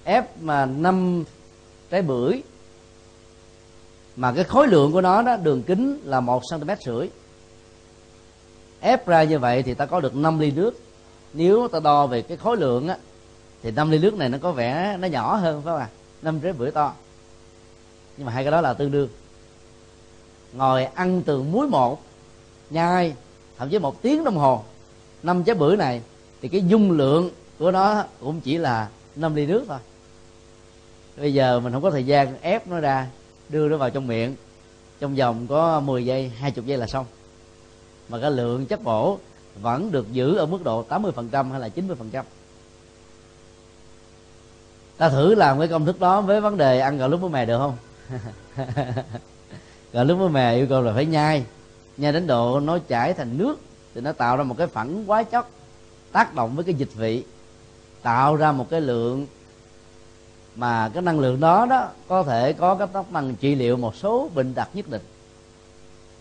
ép mà năm trái bưởi. Mà cái khối lượng của nó đó, đường kính là một cm rưỡi. Ép ra như vậy thì ta có được 5 ly nước. Nếu ta đo về cái khối lượng á, thì 5 ly nước này nó có vẻ nó nhỏ hơn, phải không ạ? Năm trái bưởi to. Nhưng mà hai cái đó là tương đương. Ngồi ăn từ muối một, nhai thậm chí một tiếng đồng hồ, năm trái bưởi này, thì cái dung lượng của nó cũng chỉ là 5 ly nước thôi. Bây giờ mình không có thời gian ép nó ra, đưa nó vào trong miệng. Trong vòng có 10 giây 20 giây là xong. Mà cái lượng chất bổ vẫn được giữ ở mức độ 80% hay là 90% ta thử làm cái công thức đó với vấn đề ăn gạo lúc với mè được không? Gạo lúc với mè yêu cầu là phải nhai. Nhai đến độ nó chảy thành nước thì nó tạo ra một cái phẳng quá chất tác động với cái dịch vị tạo ra một cái lượng mà cái năng lượng đó đó có thể có cái tác năng trị liệu một số bệnh đặc nhất định.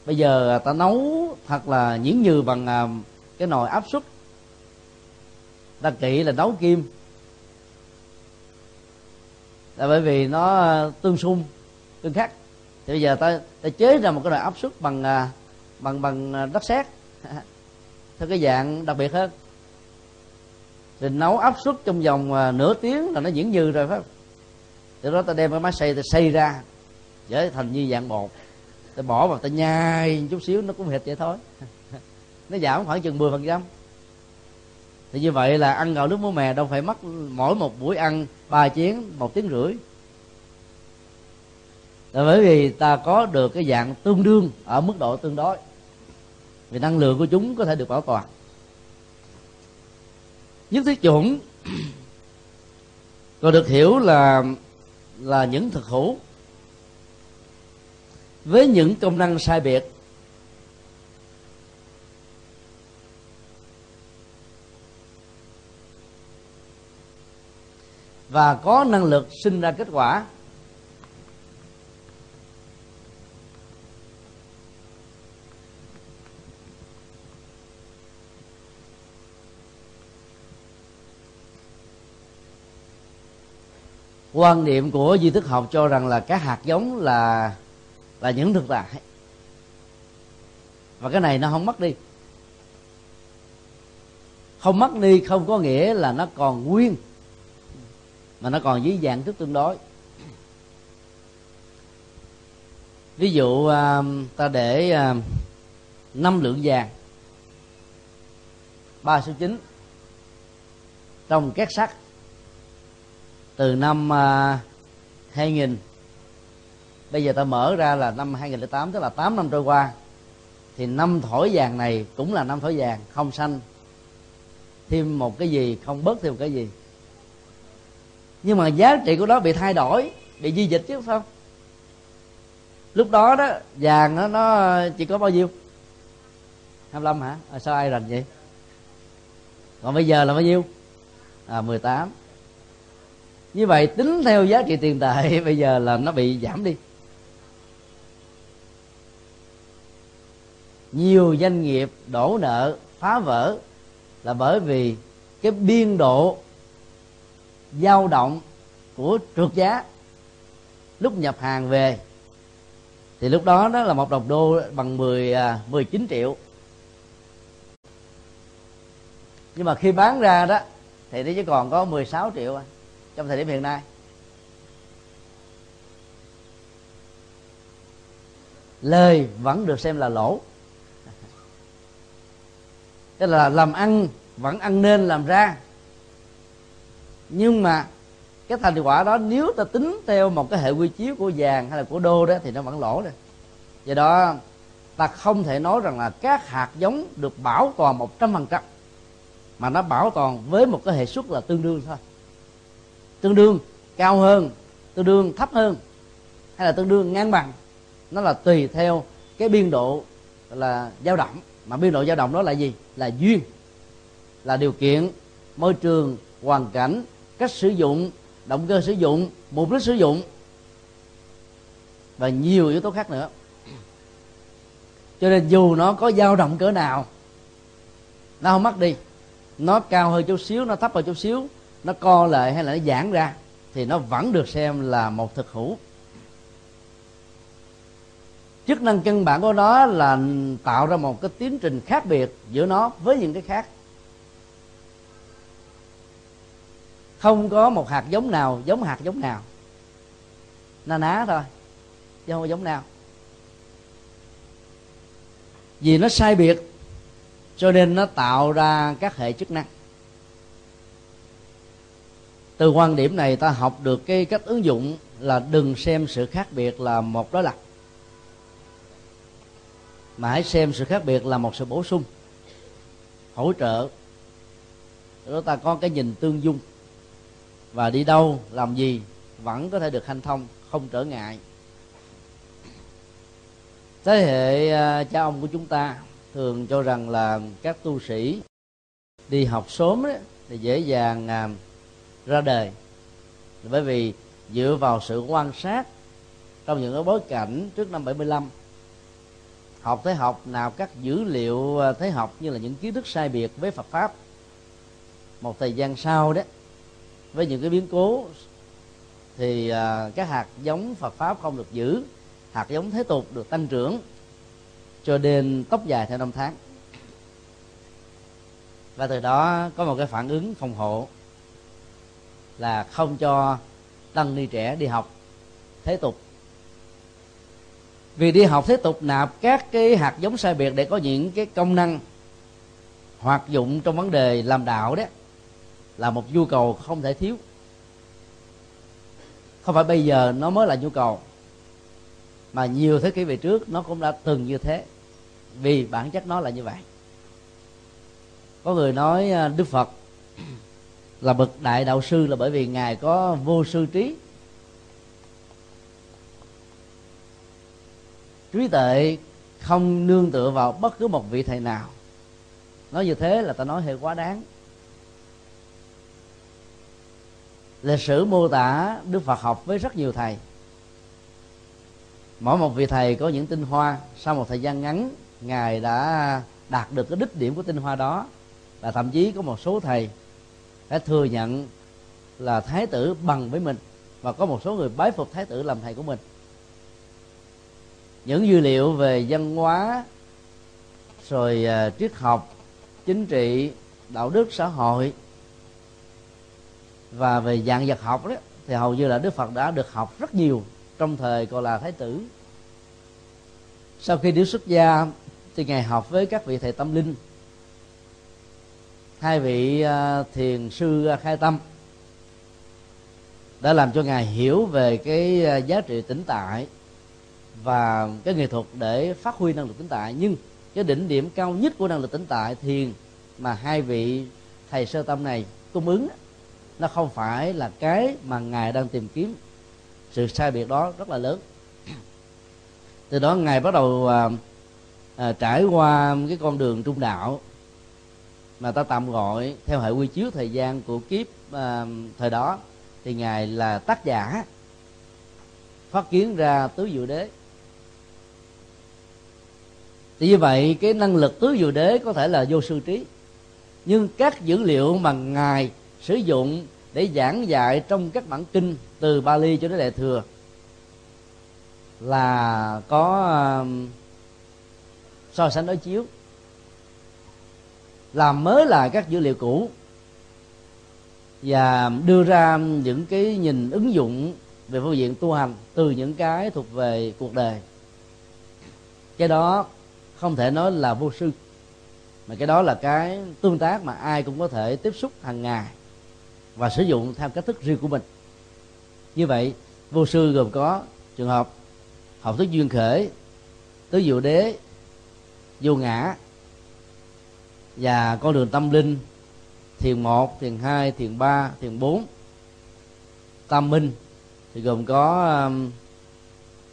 Bây giờ à, ta nấu thật là nhuyễn như bằng à, cái nồi áp suất. Ta kỹ là nấu kim. Là bởi vì nó à, tương xung, tương khắc. Thì bây giờ ta ta chế ra một cái nồi áp suất bằng bằng bằng đất sét. Theo cái dạng đặc biệt hơn thì nấu áp suất trong vòng à, nửa tiếng là nó diễn như rồi phải không? Từ đó ta đem cái máy xay, ta xay ra trở thành như dạng bột. Ta bỏ vào, ta nhai chút xíu, nó cũng hệt vậy thôi. Nó giảm khoảng chừng 10 phần trăm. Thì như vậy là ăn gạo nước muối mè đâu phải mất mỗi một buổi ăn ba chén, một tiếng rưỡi. Là bởi vì ta có được cái dạng tương đương ở mức độ tương đối. Vì năng lượng của chúng có thể được bảo toàn nhất thiết chuẩn còn được hiểu là là những thực hữu. Với những công năng sai biệt. Và có năng lực sinh ra kết quả. Quan niệm của di thức học cho rằng là các hạt giống là là những thực tại. Và cái này nó không mất đi. Không mất đi không có nghĩa là nó còn nguyên, mà nó còn dưới dạng thức tương đối. Ví dụ à, ta để à, năm lượng vàng, ba số chín, trong két sắt từ năm à, 2000 bây giờ ta mở ra là năm 2008 tức là 8 năm trôi qua. Thì năm thổi vàng này cũng là năm thổi vàng không xanh. Thêm một cái gì không bớt thêm một cái gì. Nhưng mà giá trị của nó bị thay đổi bị di dịch chứ không lúc đó đó vàng nó, nó chỉ có bao nhiêu? 25 hả? À, sao ai rành vậy? Còn bây giờ là bao nhiêu? À 18 như vậy tính theo giá trị tiền tệ bây giờ là nó bị giảm đi. Nhiều doanh nghiệp đổ nợ phá vỡ là bởi vì cái biên độ dao động của trượt giá. Lúc nhập hàng về thì lúc đó đó là một đồng đô bằng 10 19 à, triệu. Nhưng mà khi bán ra đó thì nó chỉ còn có 16 triệu à, trong thời điểm hiện nay. Lời vẫn được xem là lỗ. Tức là làm ăn vẫn ăn nên làm ra. Nhưng mà cái thành quả đó nếu ta tính theo một cái hệ quy chiếu của vàng hay là của đô đó thì nó vẫn lỗ rồi do đó ta không thể nói rằng là các hạt giống được bảo toàn một trăm phần trăm, mà nó bảo toàn với một cái hệ suất là tương đương thôi tương đương cao hơn, tương đương thấp hơn, hay là tương đương ngang bằng. Nó là tùy theo cái biên độ là dao động. Mà biên độ dao động đó là gì? Là duyên, là điều kiện, môi trường, hoàn cảnh, cách sử dụng, động cơ sử dụng, mục đích sử dụng, và nhiều yếu tố khác nữa. Cho nên dù nó có dao động cỡ nào, nó không mất đi. Nó cao hơn chút xíu, nó thấp hơn chút xíu nó co lại hay là nó giãn ra, thì nó vẫn được xem là một thực hữu. Chức năng căn bản của nó là tạo ra một cái tiến trình khác biệt giữa nó với những cái khác. Không có một hạt giống nào giống hạt giống nào. Na ná thôi, chứ không có giống nào. Vì nó sai biệt, cho nên nó tạo ra các hệ chức năng từ quan điểm này ta học được cái cách ứng dụng là đừng xem sự khác biệt là một đối lập mà hãy xem sự khác biệt là một sự bổ sung hỗ trợ. Đó ta có cái nhìn tương dung. Và đi đâu làm gì vẫn có thể được hanh thông không trở ngại. Thế hệ à, cha ông của chúng ta thường cho rằng là các tu sĩ đi học sớm đấy, thì dễ dàng à, ra đời. Bởi vì dựa vào sự quan sát trong những cái bối cảnh trước năm 75 học thế học nào các dữ liệu à, thế học như là những kiến thức sai biệt với Phật pháp, một thời gian sau đó, với những cái biến cố, thì à, các hạt giống Phật pháp không được giữ, hạt giống thế tục được tăng trưởng cho nên tóc dài theo năm tháng. Và từ đó có một cái phản ứng phòng hộ là không cho tăng ni trẻ đi học thế tục. Vì đi học thế tục nạp các cái hạt giống sai biệt để có những cái công năng hoạt dụng trong vấn đề làm đạo đó là một nhu cầu không thể thiếu. Không phải bây giờ nó mới là nhu cầu, mà nhiều thế kỷ về trước nó cũng đã từng như thế, vì bản chất nó là như vậy. Có người nói à, đức phật là bậc đại đạo sư là bởi vì ngài có vô sư trí. Trí tuệ không nương tựa vào bất cứ một vị thầy nào. Nói như thế là ta nói hơi quá đáng. Lịch sử mô tả đức phật học với rất nhiều thầy. Mỗi một vị thầy có những tinh hoa. Sau một thời gian ngắn, ngài đã đạt được cái đích điểm của tinh hoa đó. Và thậm chí có một số thầy đã thừa nhận là thái tử bằng với mình và có một số người bái phục thái tử làm thầy của mình. Những dữ liệu về văn hóa rồi uh, triết học chính trị đạo đức xã hội và về dạng vật học đó thì hầu như là đức phật đã được học rất nhiều trong thời còn là thái tử. Sau khi đi xuất gia thì ngài học với các vị thầy tâm linh hai vị à, thiền sư à, khai tâm đã làm cho ngài hiểu về cái à, giá trị tĩnh tại và cái nghệ thuật để phát huy năng lực tĩnh tại. Nhưng cái đỉnh điểm cao nhất của năng lực tĩnh tại thiền mà hai vị thầy sơ tâm này cung ứng nó không phải là cái mà ngài đang tìm kiếm. Sự sai biệt đó rất là lớn. Từ đó ngài bắt đầu à, à, trải qua cái con đường trung đạo mà ta tạm gọi theo hệ quy chiếu thời gian của kiếp à, thời đó thì ngài là tác giả phát kiến ra tứ diệu đế. Thì như vậy cái năng lực tứ diệu đế có thể là vô sư trí. Nhưng các dữ liệu mà ngài sử dụng để giảng dạy trong các bản kinh từ Bali cho đến Đại thừa là có à, so sánh đối chiếu làm mới lại các dữ liệu cũ và đưa ra những cái nhìn ứng dụng về phương diện tu hành từ những cái thuộc về cuộc đời. Cái đó không thể nói là vô sư, mà cái đó là cái tương tác mà ai cũng có thể tiếp xúc hàng ngày và sử dụng theo cách thức riêng của mình. Như vậy, vô sư gồm có trường hợp học thức duyên khởi, tứ diệu đế, vô ngã và con đường tâm linh thiền một thiền hai thiền ba thiền bốn. Tâm minh thì gồm có um,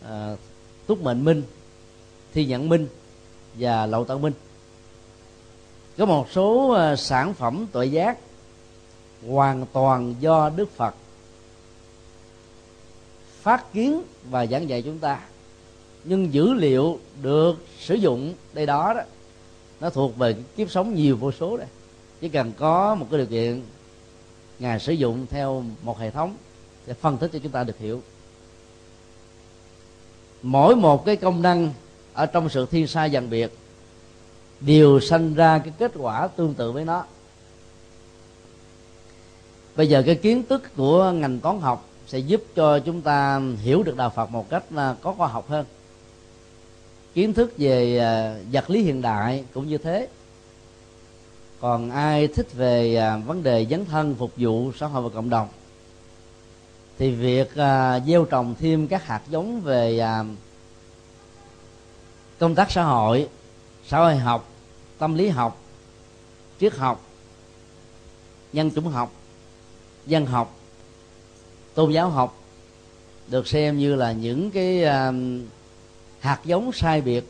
uh, túc mệnh minh thi nhãn minh và lậu tận minh. Có một số uh, sản phẩm tội giác hoàn toàn do đức phật phát kiến và giảng dạy chúng ta nhưng dữ liệu được sử dụng đây đó đó nó thuộc về kiếp sống nhiều vô số đây. Chỉ cần có một cái điều kiện, ngài sử dụng theo một hệ thống để phân tích cho chúng ta được hiểu. Mỗi một cái công năng ở trong sự thiên sai dần biệt đều sanh ra cái kết quả tương tự với nó. Bây giờ cái kiến thức của ngành toán học sẽ giúp cho chúng ta hiểu được đạo phật một cách à, có khoa học hơn kiến thức về à, vật lý hiện đại cũng như thế. Còn ai thích về à, vấn đề dấn thân, phục vụ xã hội và cộng đồng, thì việc à, gieo trồng thêm các hạt giống về công tác xã hội xã hội học, tâm lý học, triết học, nhân chủng học, dân học, tôn giáo học được xem như là những cái hạt giống sai biệt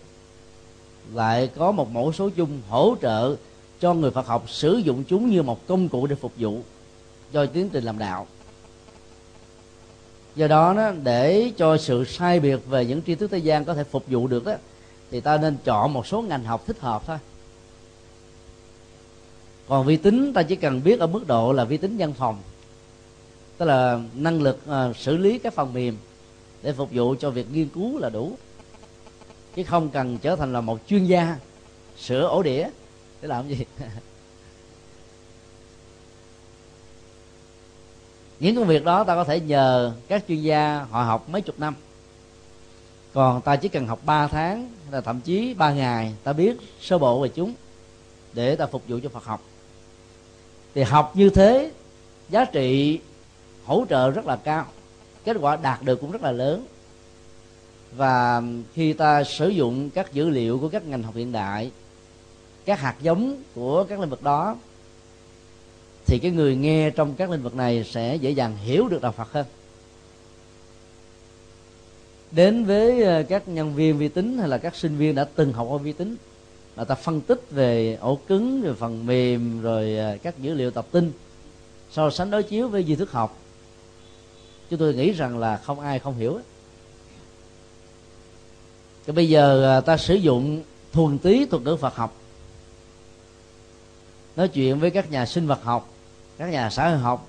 lại có một mẫu số chung hỗ trợ cho người Phật học sử dụng chúng như một công cụ để phục vụ cho tiến trình làm đạo. Do đó đó để cho sự sai biệt về những tri thức thế gian có thể phục vụ được đó thì ta nên chọn một số ngành học thích hợp thôi. Còn vi tính ta chỉ cần biết ở mức độ là vi tính văn phòng tức là năng lực uh, xử lý các phần mềm để phục vụ cho việc nghiên cứu là đủ chứ không cần trở thành là một chuyên gia, sửa ổ đĩa để làm gì? Những công việc đó ta có thể nhờ các chuyên gia họ học mấy chục năm. Còn ta chỉ cần học 3 tháng là thậm chí 3 ngày, ta biết sơ bộ về chúng để ta phục vụ cho Phật học. Thì học như thế, giá trị hỗ trợ rất là cao, kết quả đạt được cũng rất là lớn và khi ta sử dụng các dữ liệu của các ngành học hiện đại, các hạt giống của các lĩnh vực đó, thì cái người nghe trong các lĩnh vực này sẽ dễ dàng hiểu được đạo Phật hơn. Đến với ờ, các nhân viên vi tính hay là các sinh viên đã từng học qua vi tính là ta phân tích về ổ cứng, rồi phần mềm, rồi ờ, các dữ liệu tập tin, so sánh đối chiếu với di thức học, chúng tôi nghĩ rằng là không ai không hiểu thì bây giờ à, ta sử dụng thuần túy thuật ngữ Phật học. Nói chuyện với các nhà sinh vật học, các nhà xã hội học,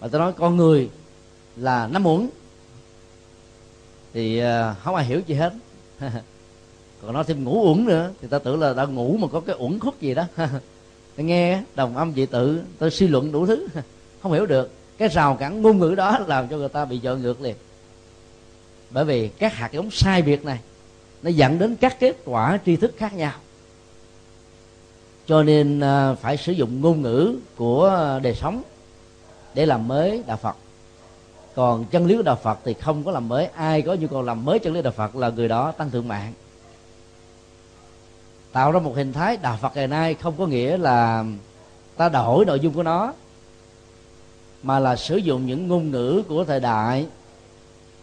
và ta nói con người là nắm uẩn thì à, không ai hiểu gì hết. Còn nói thêm ngủ uẩn nữa, thì ta tưởng là đã ngủ mà có cái uẩn khúc gì đó. Nghe đồng âm dị tự tôi suy luận đủ thứ. Không hiểu được. Cái rào cản ngôn ngữ đó làm cho người ta bị dội ngược liền. Bởi vì các hạt giống sai biệt này nó dẫn đến các kết quả tri thức khác nhau. Cho nên à, phải sử dụng ngôn ngữ của đời sống để làm mới đạo phật. Còn chân lý của đạo phật thì không có làm mới. Ai có nhu cầu làm mới chân lý đạo phật là người đó tăng thượng mạng. Tạo ra một hình thái đạo phật ngày nay không có nghĩa là ta đổi nội dung của nó, mà là sử dụng những ngôn ngữ của thời đại,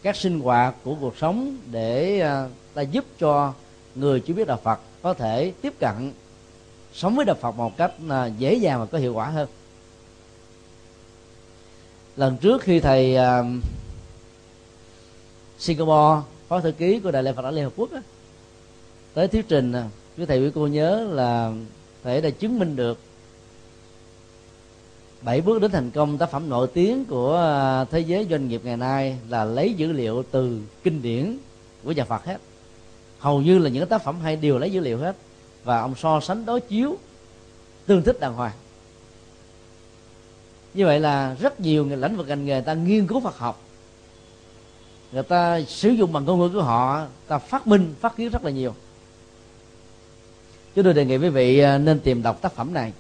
các sinh hoạt của cuộc sống để à, ta giúp cho người chưa biết đạo phật có thể tiếp cận sống với đạo phật một cách à, dễ dàng và có hiệu quả hơn. Lần trước khi thầy uh, Singapore phó thư ký của đại lễ Phật giáo Liên Hợp Quốc đó, tới thuyết trình à, quý thầy quý cô nhớ là thầy đã chứng minh được bảy bước đến thành công tác phẩm nổi tiếng của thế giới doanh nghiệp ngày nay là lấy dữ liệu từ kinh điển của nhà Phật hết hầu như là những tác phẩm hay đều lấy dữ liệu hết. Và ông so sánh đối chiếu tương thích đàng hoàng. Như vậy là rất nhiều người, lĩnh vực ngành nghề ta nghiên cứu Phật học. Người ta sử dụng bằng ngôn ngữ của họ, ta phát minh, phát kiến rất là nhiều. Chúng tôi đề nghị quý vị à, nên tìm đọc tác phẩm này.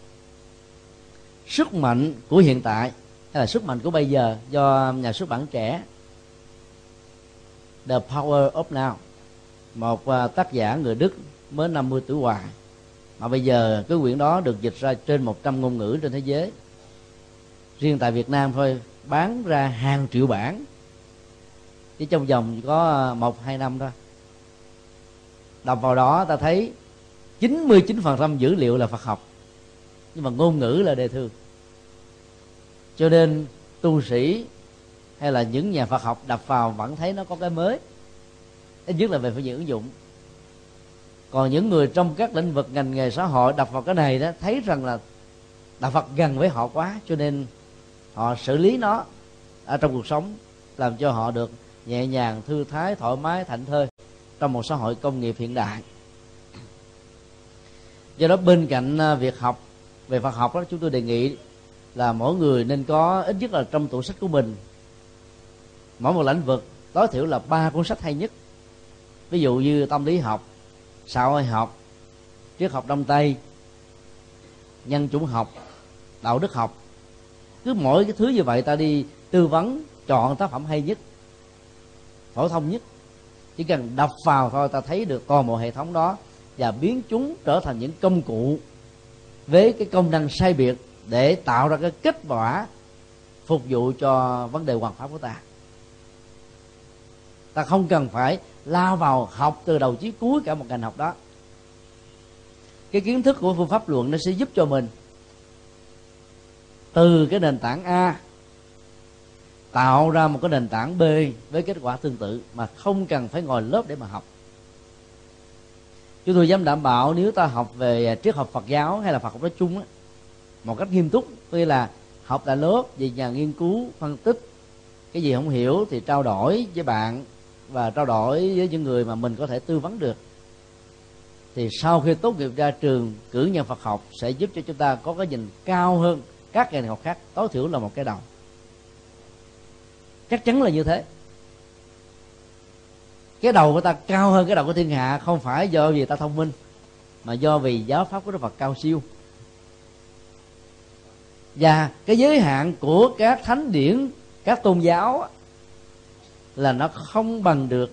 Sức mạnh của hiện tại, hay là sức mạnh của bây giờ do nhà xuất bản trẻ. The Power of Now một à, tác giả người Đức mới 50 tuổi hoài mà bây giờ cái quyển đó được dịch ra trên 100 ngôn ngữ trên thế giới. Riêng tại Việt Nam thôi, bán ra hàng triệu bản. Chỉ trong vòng có à, một, hai năm thôi. Đọc vào đó ta thấy 99% dữ liệu là Phật học. Nhưng mà ngôn ngữ là đề thư cho nên tu sĩ hay là những nhà Phật học đập vào vẫn thấy nó có cái mới ít nhất là về phương diện ứng dụng. Còn những người trong các lĩnh vực ngành nghề xã hội đập vào cái này đó, thấy rằng là đạo Phật gần với họ quá, cho nên họ xử lý nó ở trong cuộc sống, làm cho họ được nhẹ nhàng, thư thái, thoải mái, thảnh thơi trong một xã hội công nghiệp hiện đại. Do đó bên cạnh à, việc học, về Phật học đó, chúng tôi đề nghị là mỗi người nên có ít nhất là trong tủ sách của mình. Mỗi một lĩnh vực, tối thiểu là ba cuốn sách hay nhất ví dụ như tâm lý học, xã hội học, triết học đông tây, nhân chủng học, đạo đức học. Cứ mỗi cái thứ như vậy ta đi tư vấn, chọn tác phẩm hay nhất, phổ thông nhất. Chỉ cần đọc vào thôi ta thấy được toàn bộ hệ thống đó và biến chúng trở thành những công cụ với cái công năng sai biệt để tạo ra cái kết quả phục vụ cho vấn đề hoàn pháp của ta. Ta không cần phải lao vào học từ đầu chí cuối cả một ngành học đó. Cái kiến thức của phương pháp luận nó sẽ giúp cho mình từ cái nền tảng a tạo ra một cái nền tảng b với kết quả tương tự mà không cần phải ngồi lớp để mà học. Chúng tôi dám đảm bảo nếu ta học về triết học Phật giáo hay là Phật học nói chung á, một cách nghiêm túc tuy là học tại lớp về nhà nghiên cứu phân tích cái gì không hiểu thì trao đổi với bạn và trao đổi với những người mà mình có thể tư vấn được. Thì sau khi tốt nghiệp ra trường, cử nhân Phật học sẽ giúp cho chúng ta có cái nhìn cao hơn các ngành học khác, tối thiểu là một cái đầu. Chắc chắn là như thế. Cái đầu của ta cao hơn cái đầu của thiên hạ không phải do vì ta thông minh, mà do vì giáo pháp của đức phật cao siêu. Và cái giới hạn của các thánh điển, các tôn giáo là nó không bằng được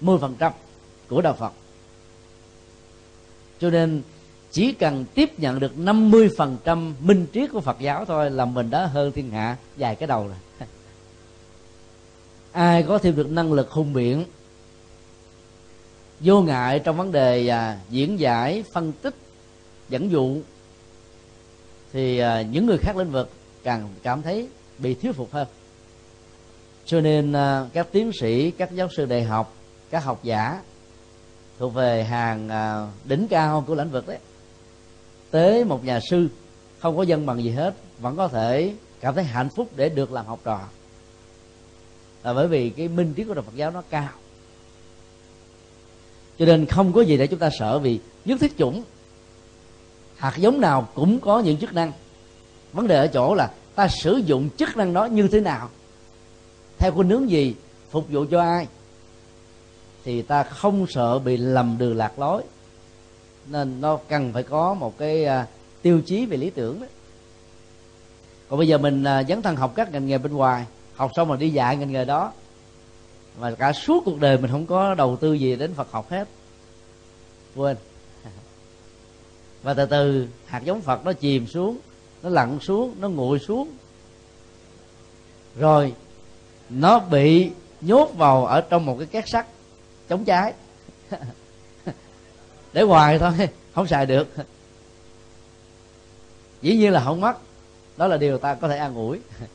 10% của đạo Phật. Cho nên chỉ cần tiếp nhận được 50% minh triết của Phật giáo thôi là mình đã hơn thiên hạ dài cái đầu rồi. Ai có thêm được năng lực hùng biện vô ngại trong vấn đề à, diễn giải phân tích dẫn dụ thì à, những người khác lĩnh vực càng cảm thấy bị thuyết phục hơn cho nên à, các tiến sĩ, các giáo sư đại học, các học giả thuộc về hàng à, đỉnh cao của lĩnh vực đấy, tới một nhà sư, không có dân bằng gì hết, vẫn có thể cảm thấy hạnh phúc để được làm học trò. Là bởi vì cái minh triết của đạo Phật giáo nó cao. Cho nên không có gì để chúng ta sợ vì nhất thiết chủng, hạt giống nào cũng có những chức năng. Vấn đề ở chỗ là ta sử dụng chức năng đó như thế nào? Theo khuynh hướng gì? Phục vụ cho ai? Thì ta không sợ bị lầm đường lạc lối. Nên nó cần phải có một cái uh, tiêu chí về lý tưởng đó. Còn bây giờ mình uh, dấn thân học các ngành nghề bên ngoài học xong rồi đi dạy ngành nghề đó. Mà cả suốt cuộc đời mình không có đầu tư gì đến Phật học hết. Quên. Và từ từ hạt giống Phật nó chìm xuống nó lặn xuống nó nguội xuống. Rồi nó bị nhốt vào ở trong một cái két sắt chống cháy. Để hoài thôi, không xài được. Dĩ nhiên là không mất. Đó là điều ta có thể an ủi.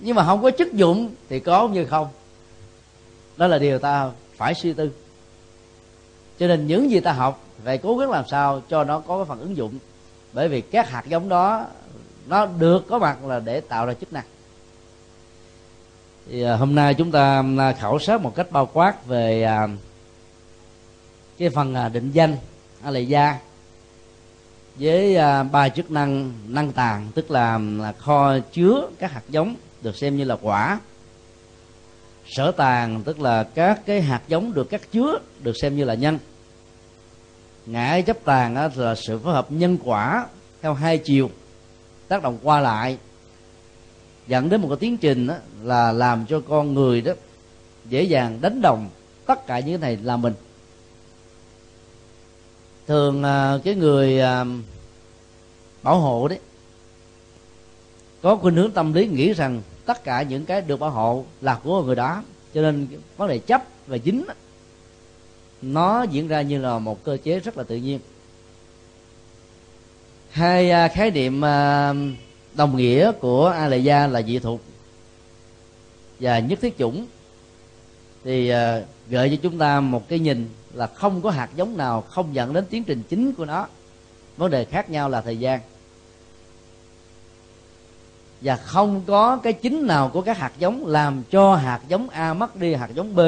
Nhưng mà không có chức dụng thì có như không? Đó là điều ta phải suy tư. Cho nên những gì ta học phải cố gắng làm sao cho nó có cái phần ứng dụng. Bởi vì các hạt giống đó nó được có mặt là để tạo ra chức năng. Thì à, hôm nay chúng ta à, khảo sát một cách bao quát về à, cái phần định danh hay là gia với ba chức năng năng tàng tức là, là kho chứa các hạt giống được xem như là quả. Sở tàng tức là các cái hạt giống được cắt chứa được xem như là nhân. Ngã chấp tàng là sự phối hợp nhân quả theo hai chiều tác động qua lại, dẫn đến một cái tiến trình đó là làm cho con người đó dễ dàng đánh đồng tất cả những cái này là mình. Thường à, cái người à, bảo hộ đấy, có khuynh hướng tâm lý nghĩ rằng tất cả những cái được bảo hộ là của người đó, cho nên vấn đề chấp và dính nó diễn ra như là một cơ chế rất là tự nhiên hai à, khái niệm à, đồng nghĩa của a lệ gia là dị thuộc và nhất thiết chủng. Thì à, gợi cho chúng ta một cái nhìn là không có hạt giống nào không dẫn đến tiến trình chính của nó. Vấn đề khác nhau là thời gian. Và không có cái chính nào của các hạt giống làm cho hạt giống A mất đi hạt giống B.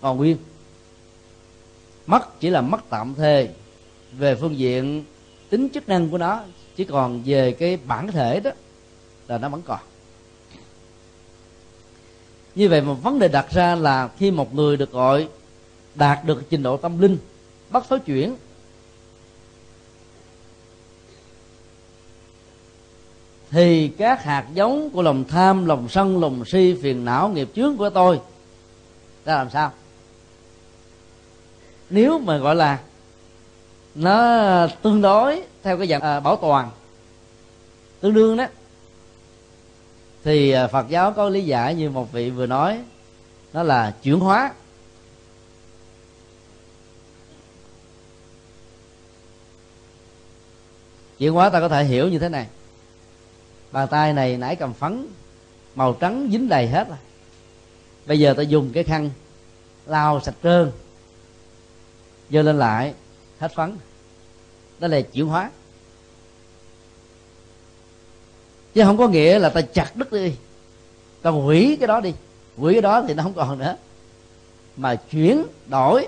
Còn nguyên, mất chỉ là mất tạm thời về phương diện tính chức năng của nó, chỉ còn về cái bản thể đó là nó vẫn còn. Như vậy một vấn đề đặt ra là khi một người được gọi, đạt được trình độ tâm linh, bắt thối chuyển, thì các hạt giống của lòng tham, lòng sân, lòng si, phiền não, nghiệp chướng của tôi ra làm sao? Nếu mà gọi là nó tương đối theo cái dạng à, bảo toàn. Tương đương đó. Thì à, Phật giáo có lý giải như một vị vừa nói nó là chuyển hóa. Chuyển hóa ta có thể hiểu như thế này. Bàn tay này nãy cầm phấn màu trắng dính đầy hết rồi. Bây giờ ta dùng cái khăn lau sạch trơn dơ lên lại hết phấn. Đó là chuyển hóa. Chứ không có nghĩa là ta chặt đứt đi. Ta hủy cái đó đi. Hủy cái đó thì nó không còn nữa. Mà chuyển đổi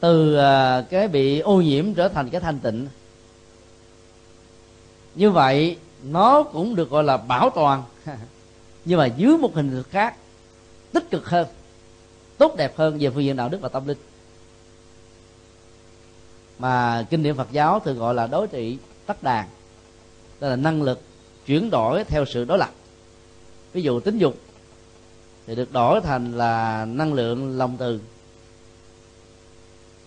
từ à, cái bị ô nhiễm trở thành cái thanh tịnh. Như vậy, nó cũng được gọi là bảo toàn. Nhưng mà dưới một hình thức khác, tích cực hơn, tốt đẹp hơn về phương diện đạo đức và tâm linh mà kinh điển Phật giáo thường gọi là đối trị tắc đàn. Đó là năng lực chuyển đổi theo sự đối lập. Ví dụ tính dục thì được đổi thành là năng lượng lòng từ.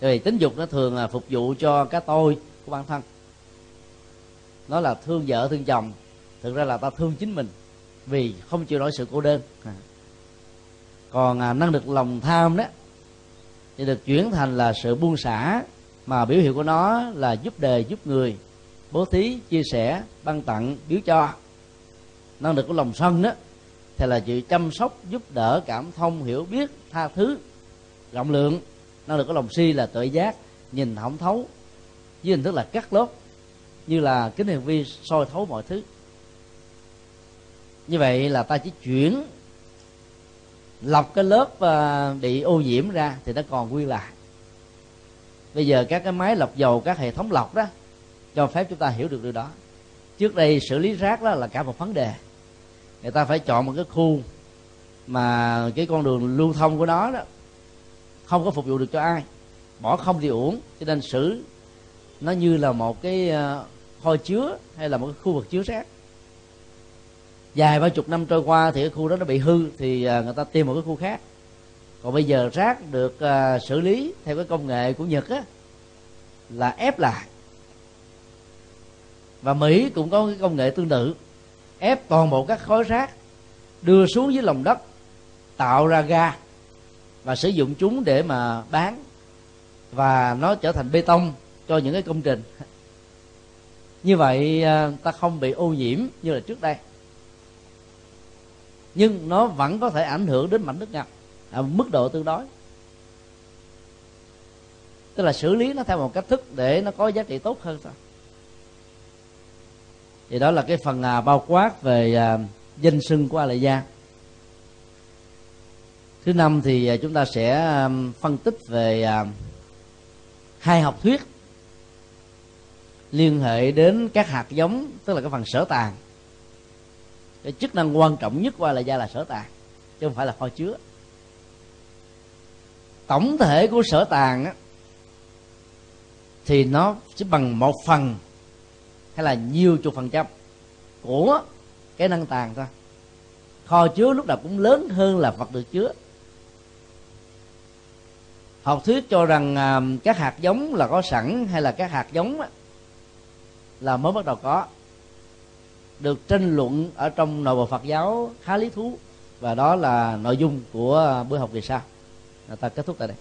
Vì tính dục nó thường là phục vụ cho cái tôi của bản thân. Nó là thương vợ thương chồng. Thực ra là ta thương chính mình vì không chịu nổi sự cô đơn. Còn à, năng lực lòng tham đó thì được chuyển thành là sự buông xả mà biểu hiện của nó là giúp đề giúp người, bố thí, chia sẻ, ban tặng biếu cho. Năng lực của lòng sân đó thì là sự chăm sóc, giúp đỡ, cảm thông, hiểu biết, tha thứ, rộng lượng. Năng lực của lòng si là tự giác, nhìn không thấu, với hình thức là cắt lốt, như là kính hiển vi soi thấu mọi thứ. Như vậy là ta chỉ chuyển lọc cái lớp à, bị ô nhiễm ra thì nó còn nguyên lại bây giờ các cái máy lọc dầu, các hệ thống lọc đó, cho phép chúng ta hiểu được điều đó. Trước đây xử lý rác đó là cả một vấn đề. Người ta phải chọn một cái khu mà cái con đường lưu thông của nó đó không có phục vụ được cho ai. Bỏ không thì uổng, cho nên xử nó như là một cái ờ, kho chứa hay là một cái khu vực chứa rác. Dài ba chục năm trôi qua thì cái khu đó nó bị hư thì ờ, người ta tìm một cái khu khác còn bây giờ rác được uh, xử lý theo cái công nghệ của nhật á là ép lại. Và mỹ cũng có cái công nghệ tương tự ép toàn bộ các khối rác đưa xuống dưới lòng đất tạo ra ga và sử dụng chúng để mà bán. Và nó trở thành bê tông cho những cái công trình. Như vậy à, ta không bị ô nhiễm như là trước đây. Nhưng nó vẫn có thể ảnh hưởng đến mảnh nước ngập ở mức độ tương đối. Tức là xử lý nó theo một cách thức để nó có giá trị tốt hơn thôi. Thì đó là cái phần à, bao quát về à, danh sưng của a la gia thứ năm thì à, chúng ta sẽ à, phân tích về à, hai học thuyết liên hệ đến các hạt giống tức là cái phần sở tàng. Cái chức năng quan trọng nhất của a la gia là sở tàng chứ không phải là kho chứa tổng thể của sở tàng á, thì nó chỉ bằng một phần hay là nhiều chục phần trăm của cái năng tàng thôi. Kho chứa lúc nào cũng lớn hơn là vật được chứa. Học thuyết cho rằng à, các hạt giống là có sẵn hay là các hạt giống á, là mới bắt đầu có được tranh luận ở trong nội bộ Phật giáo khá lý thú và đó là nội dung của buổi học kỳ sau. Ta kết thúc tại đây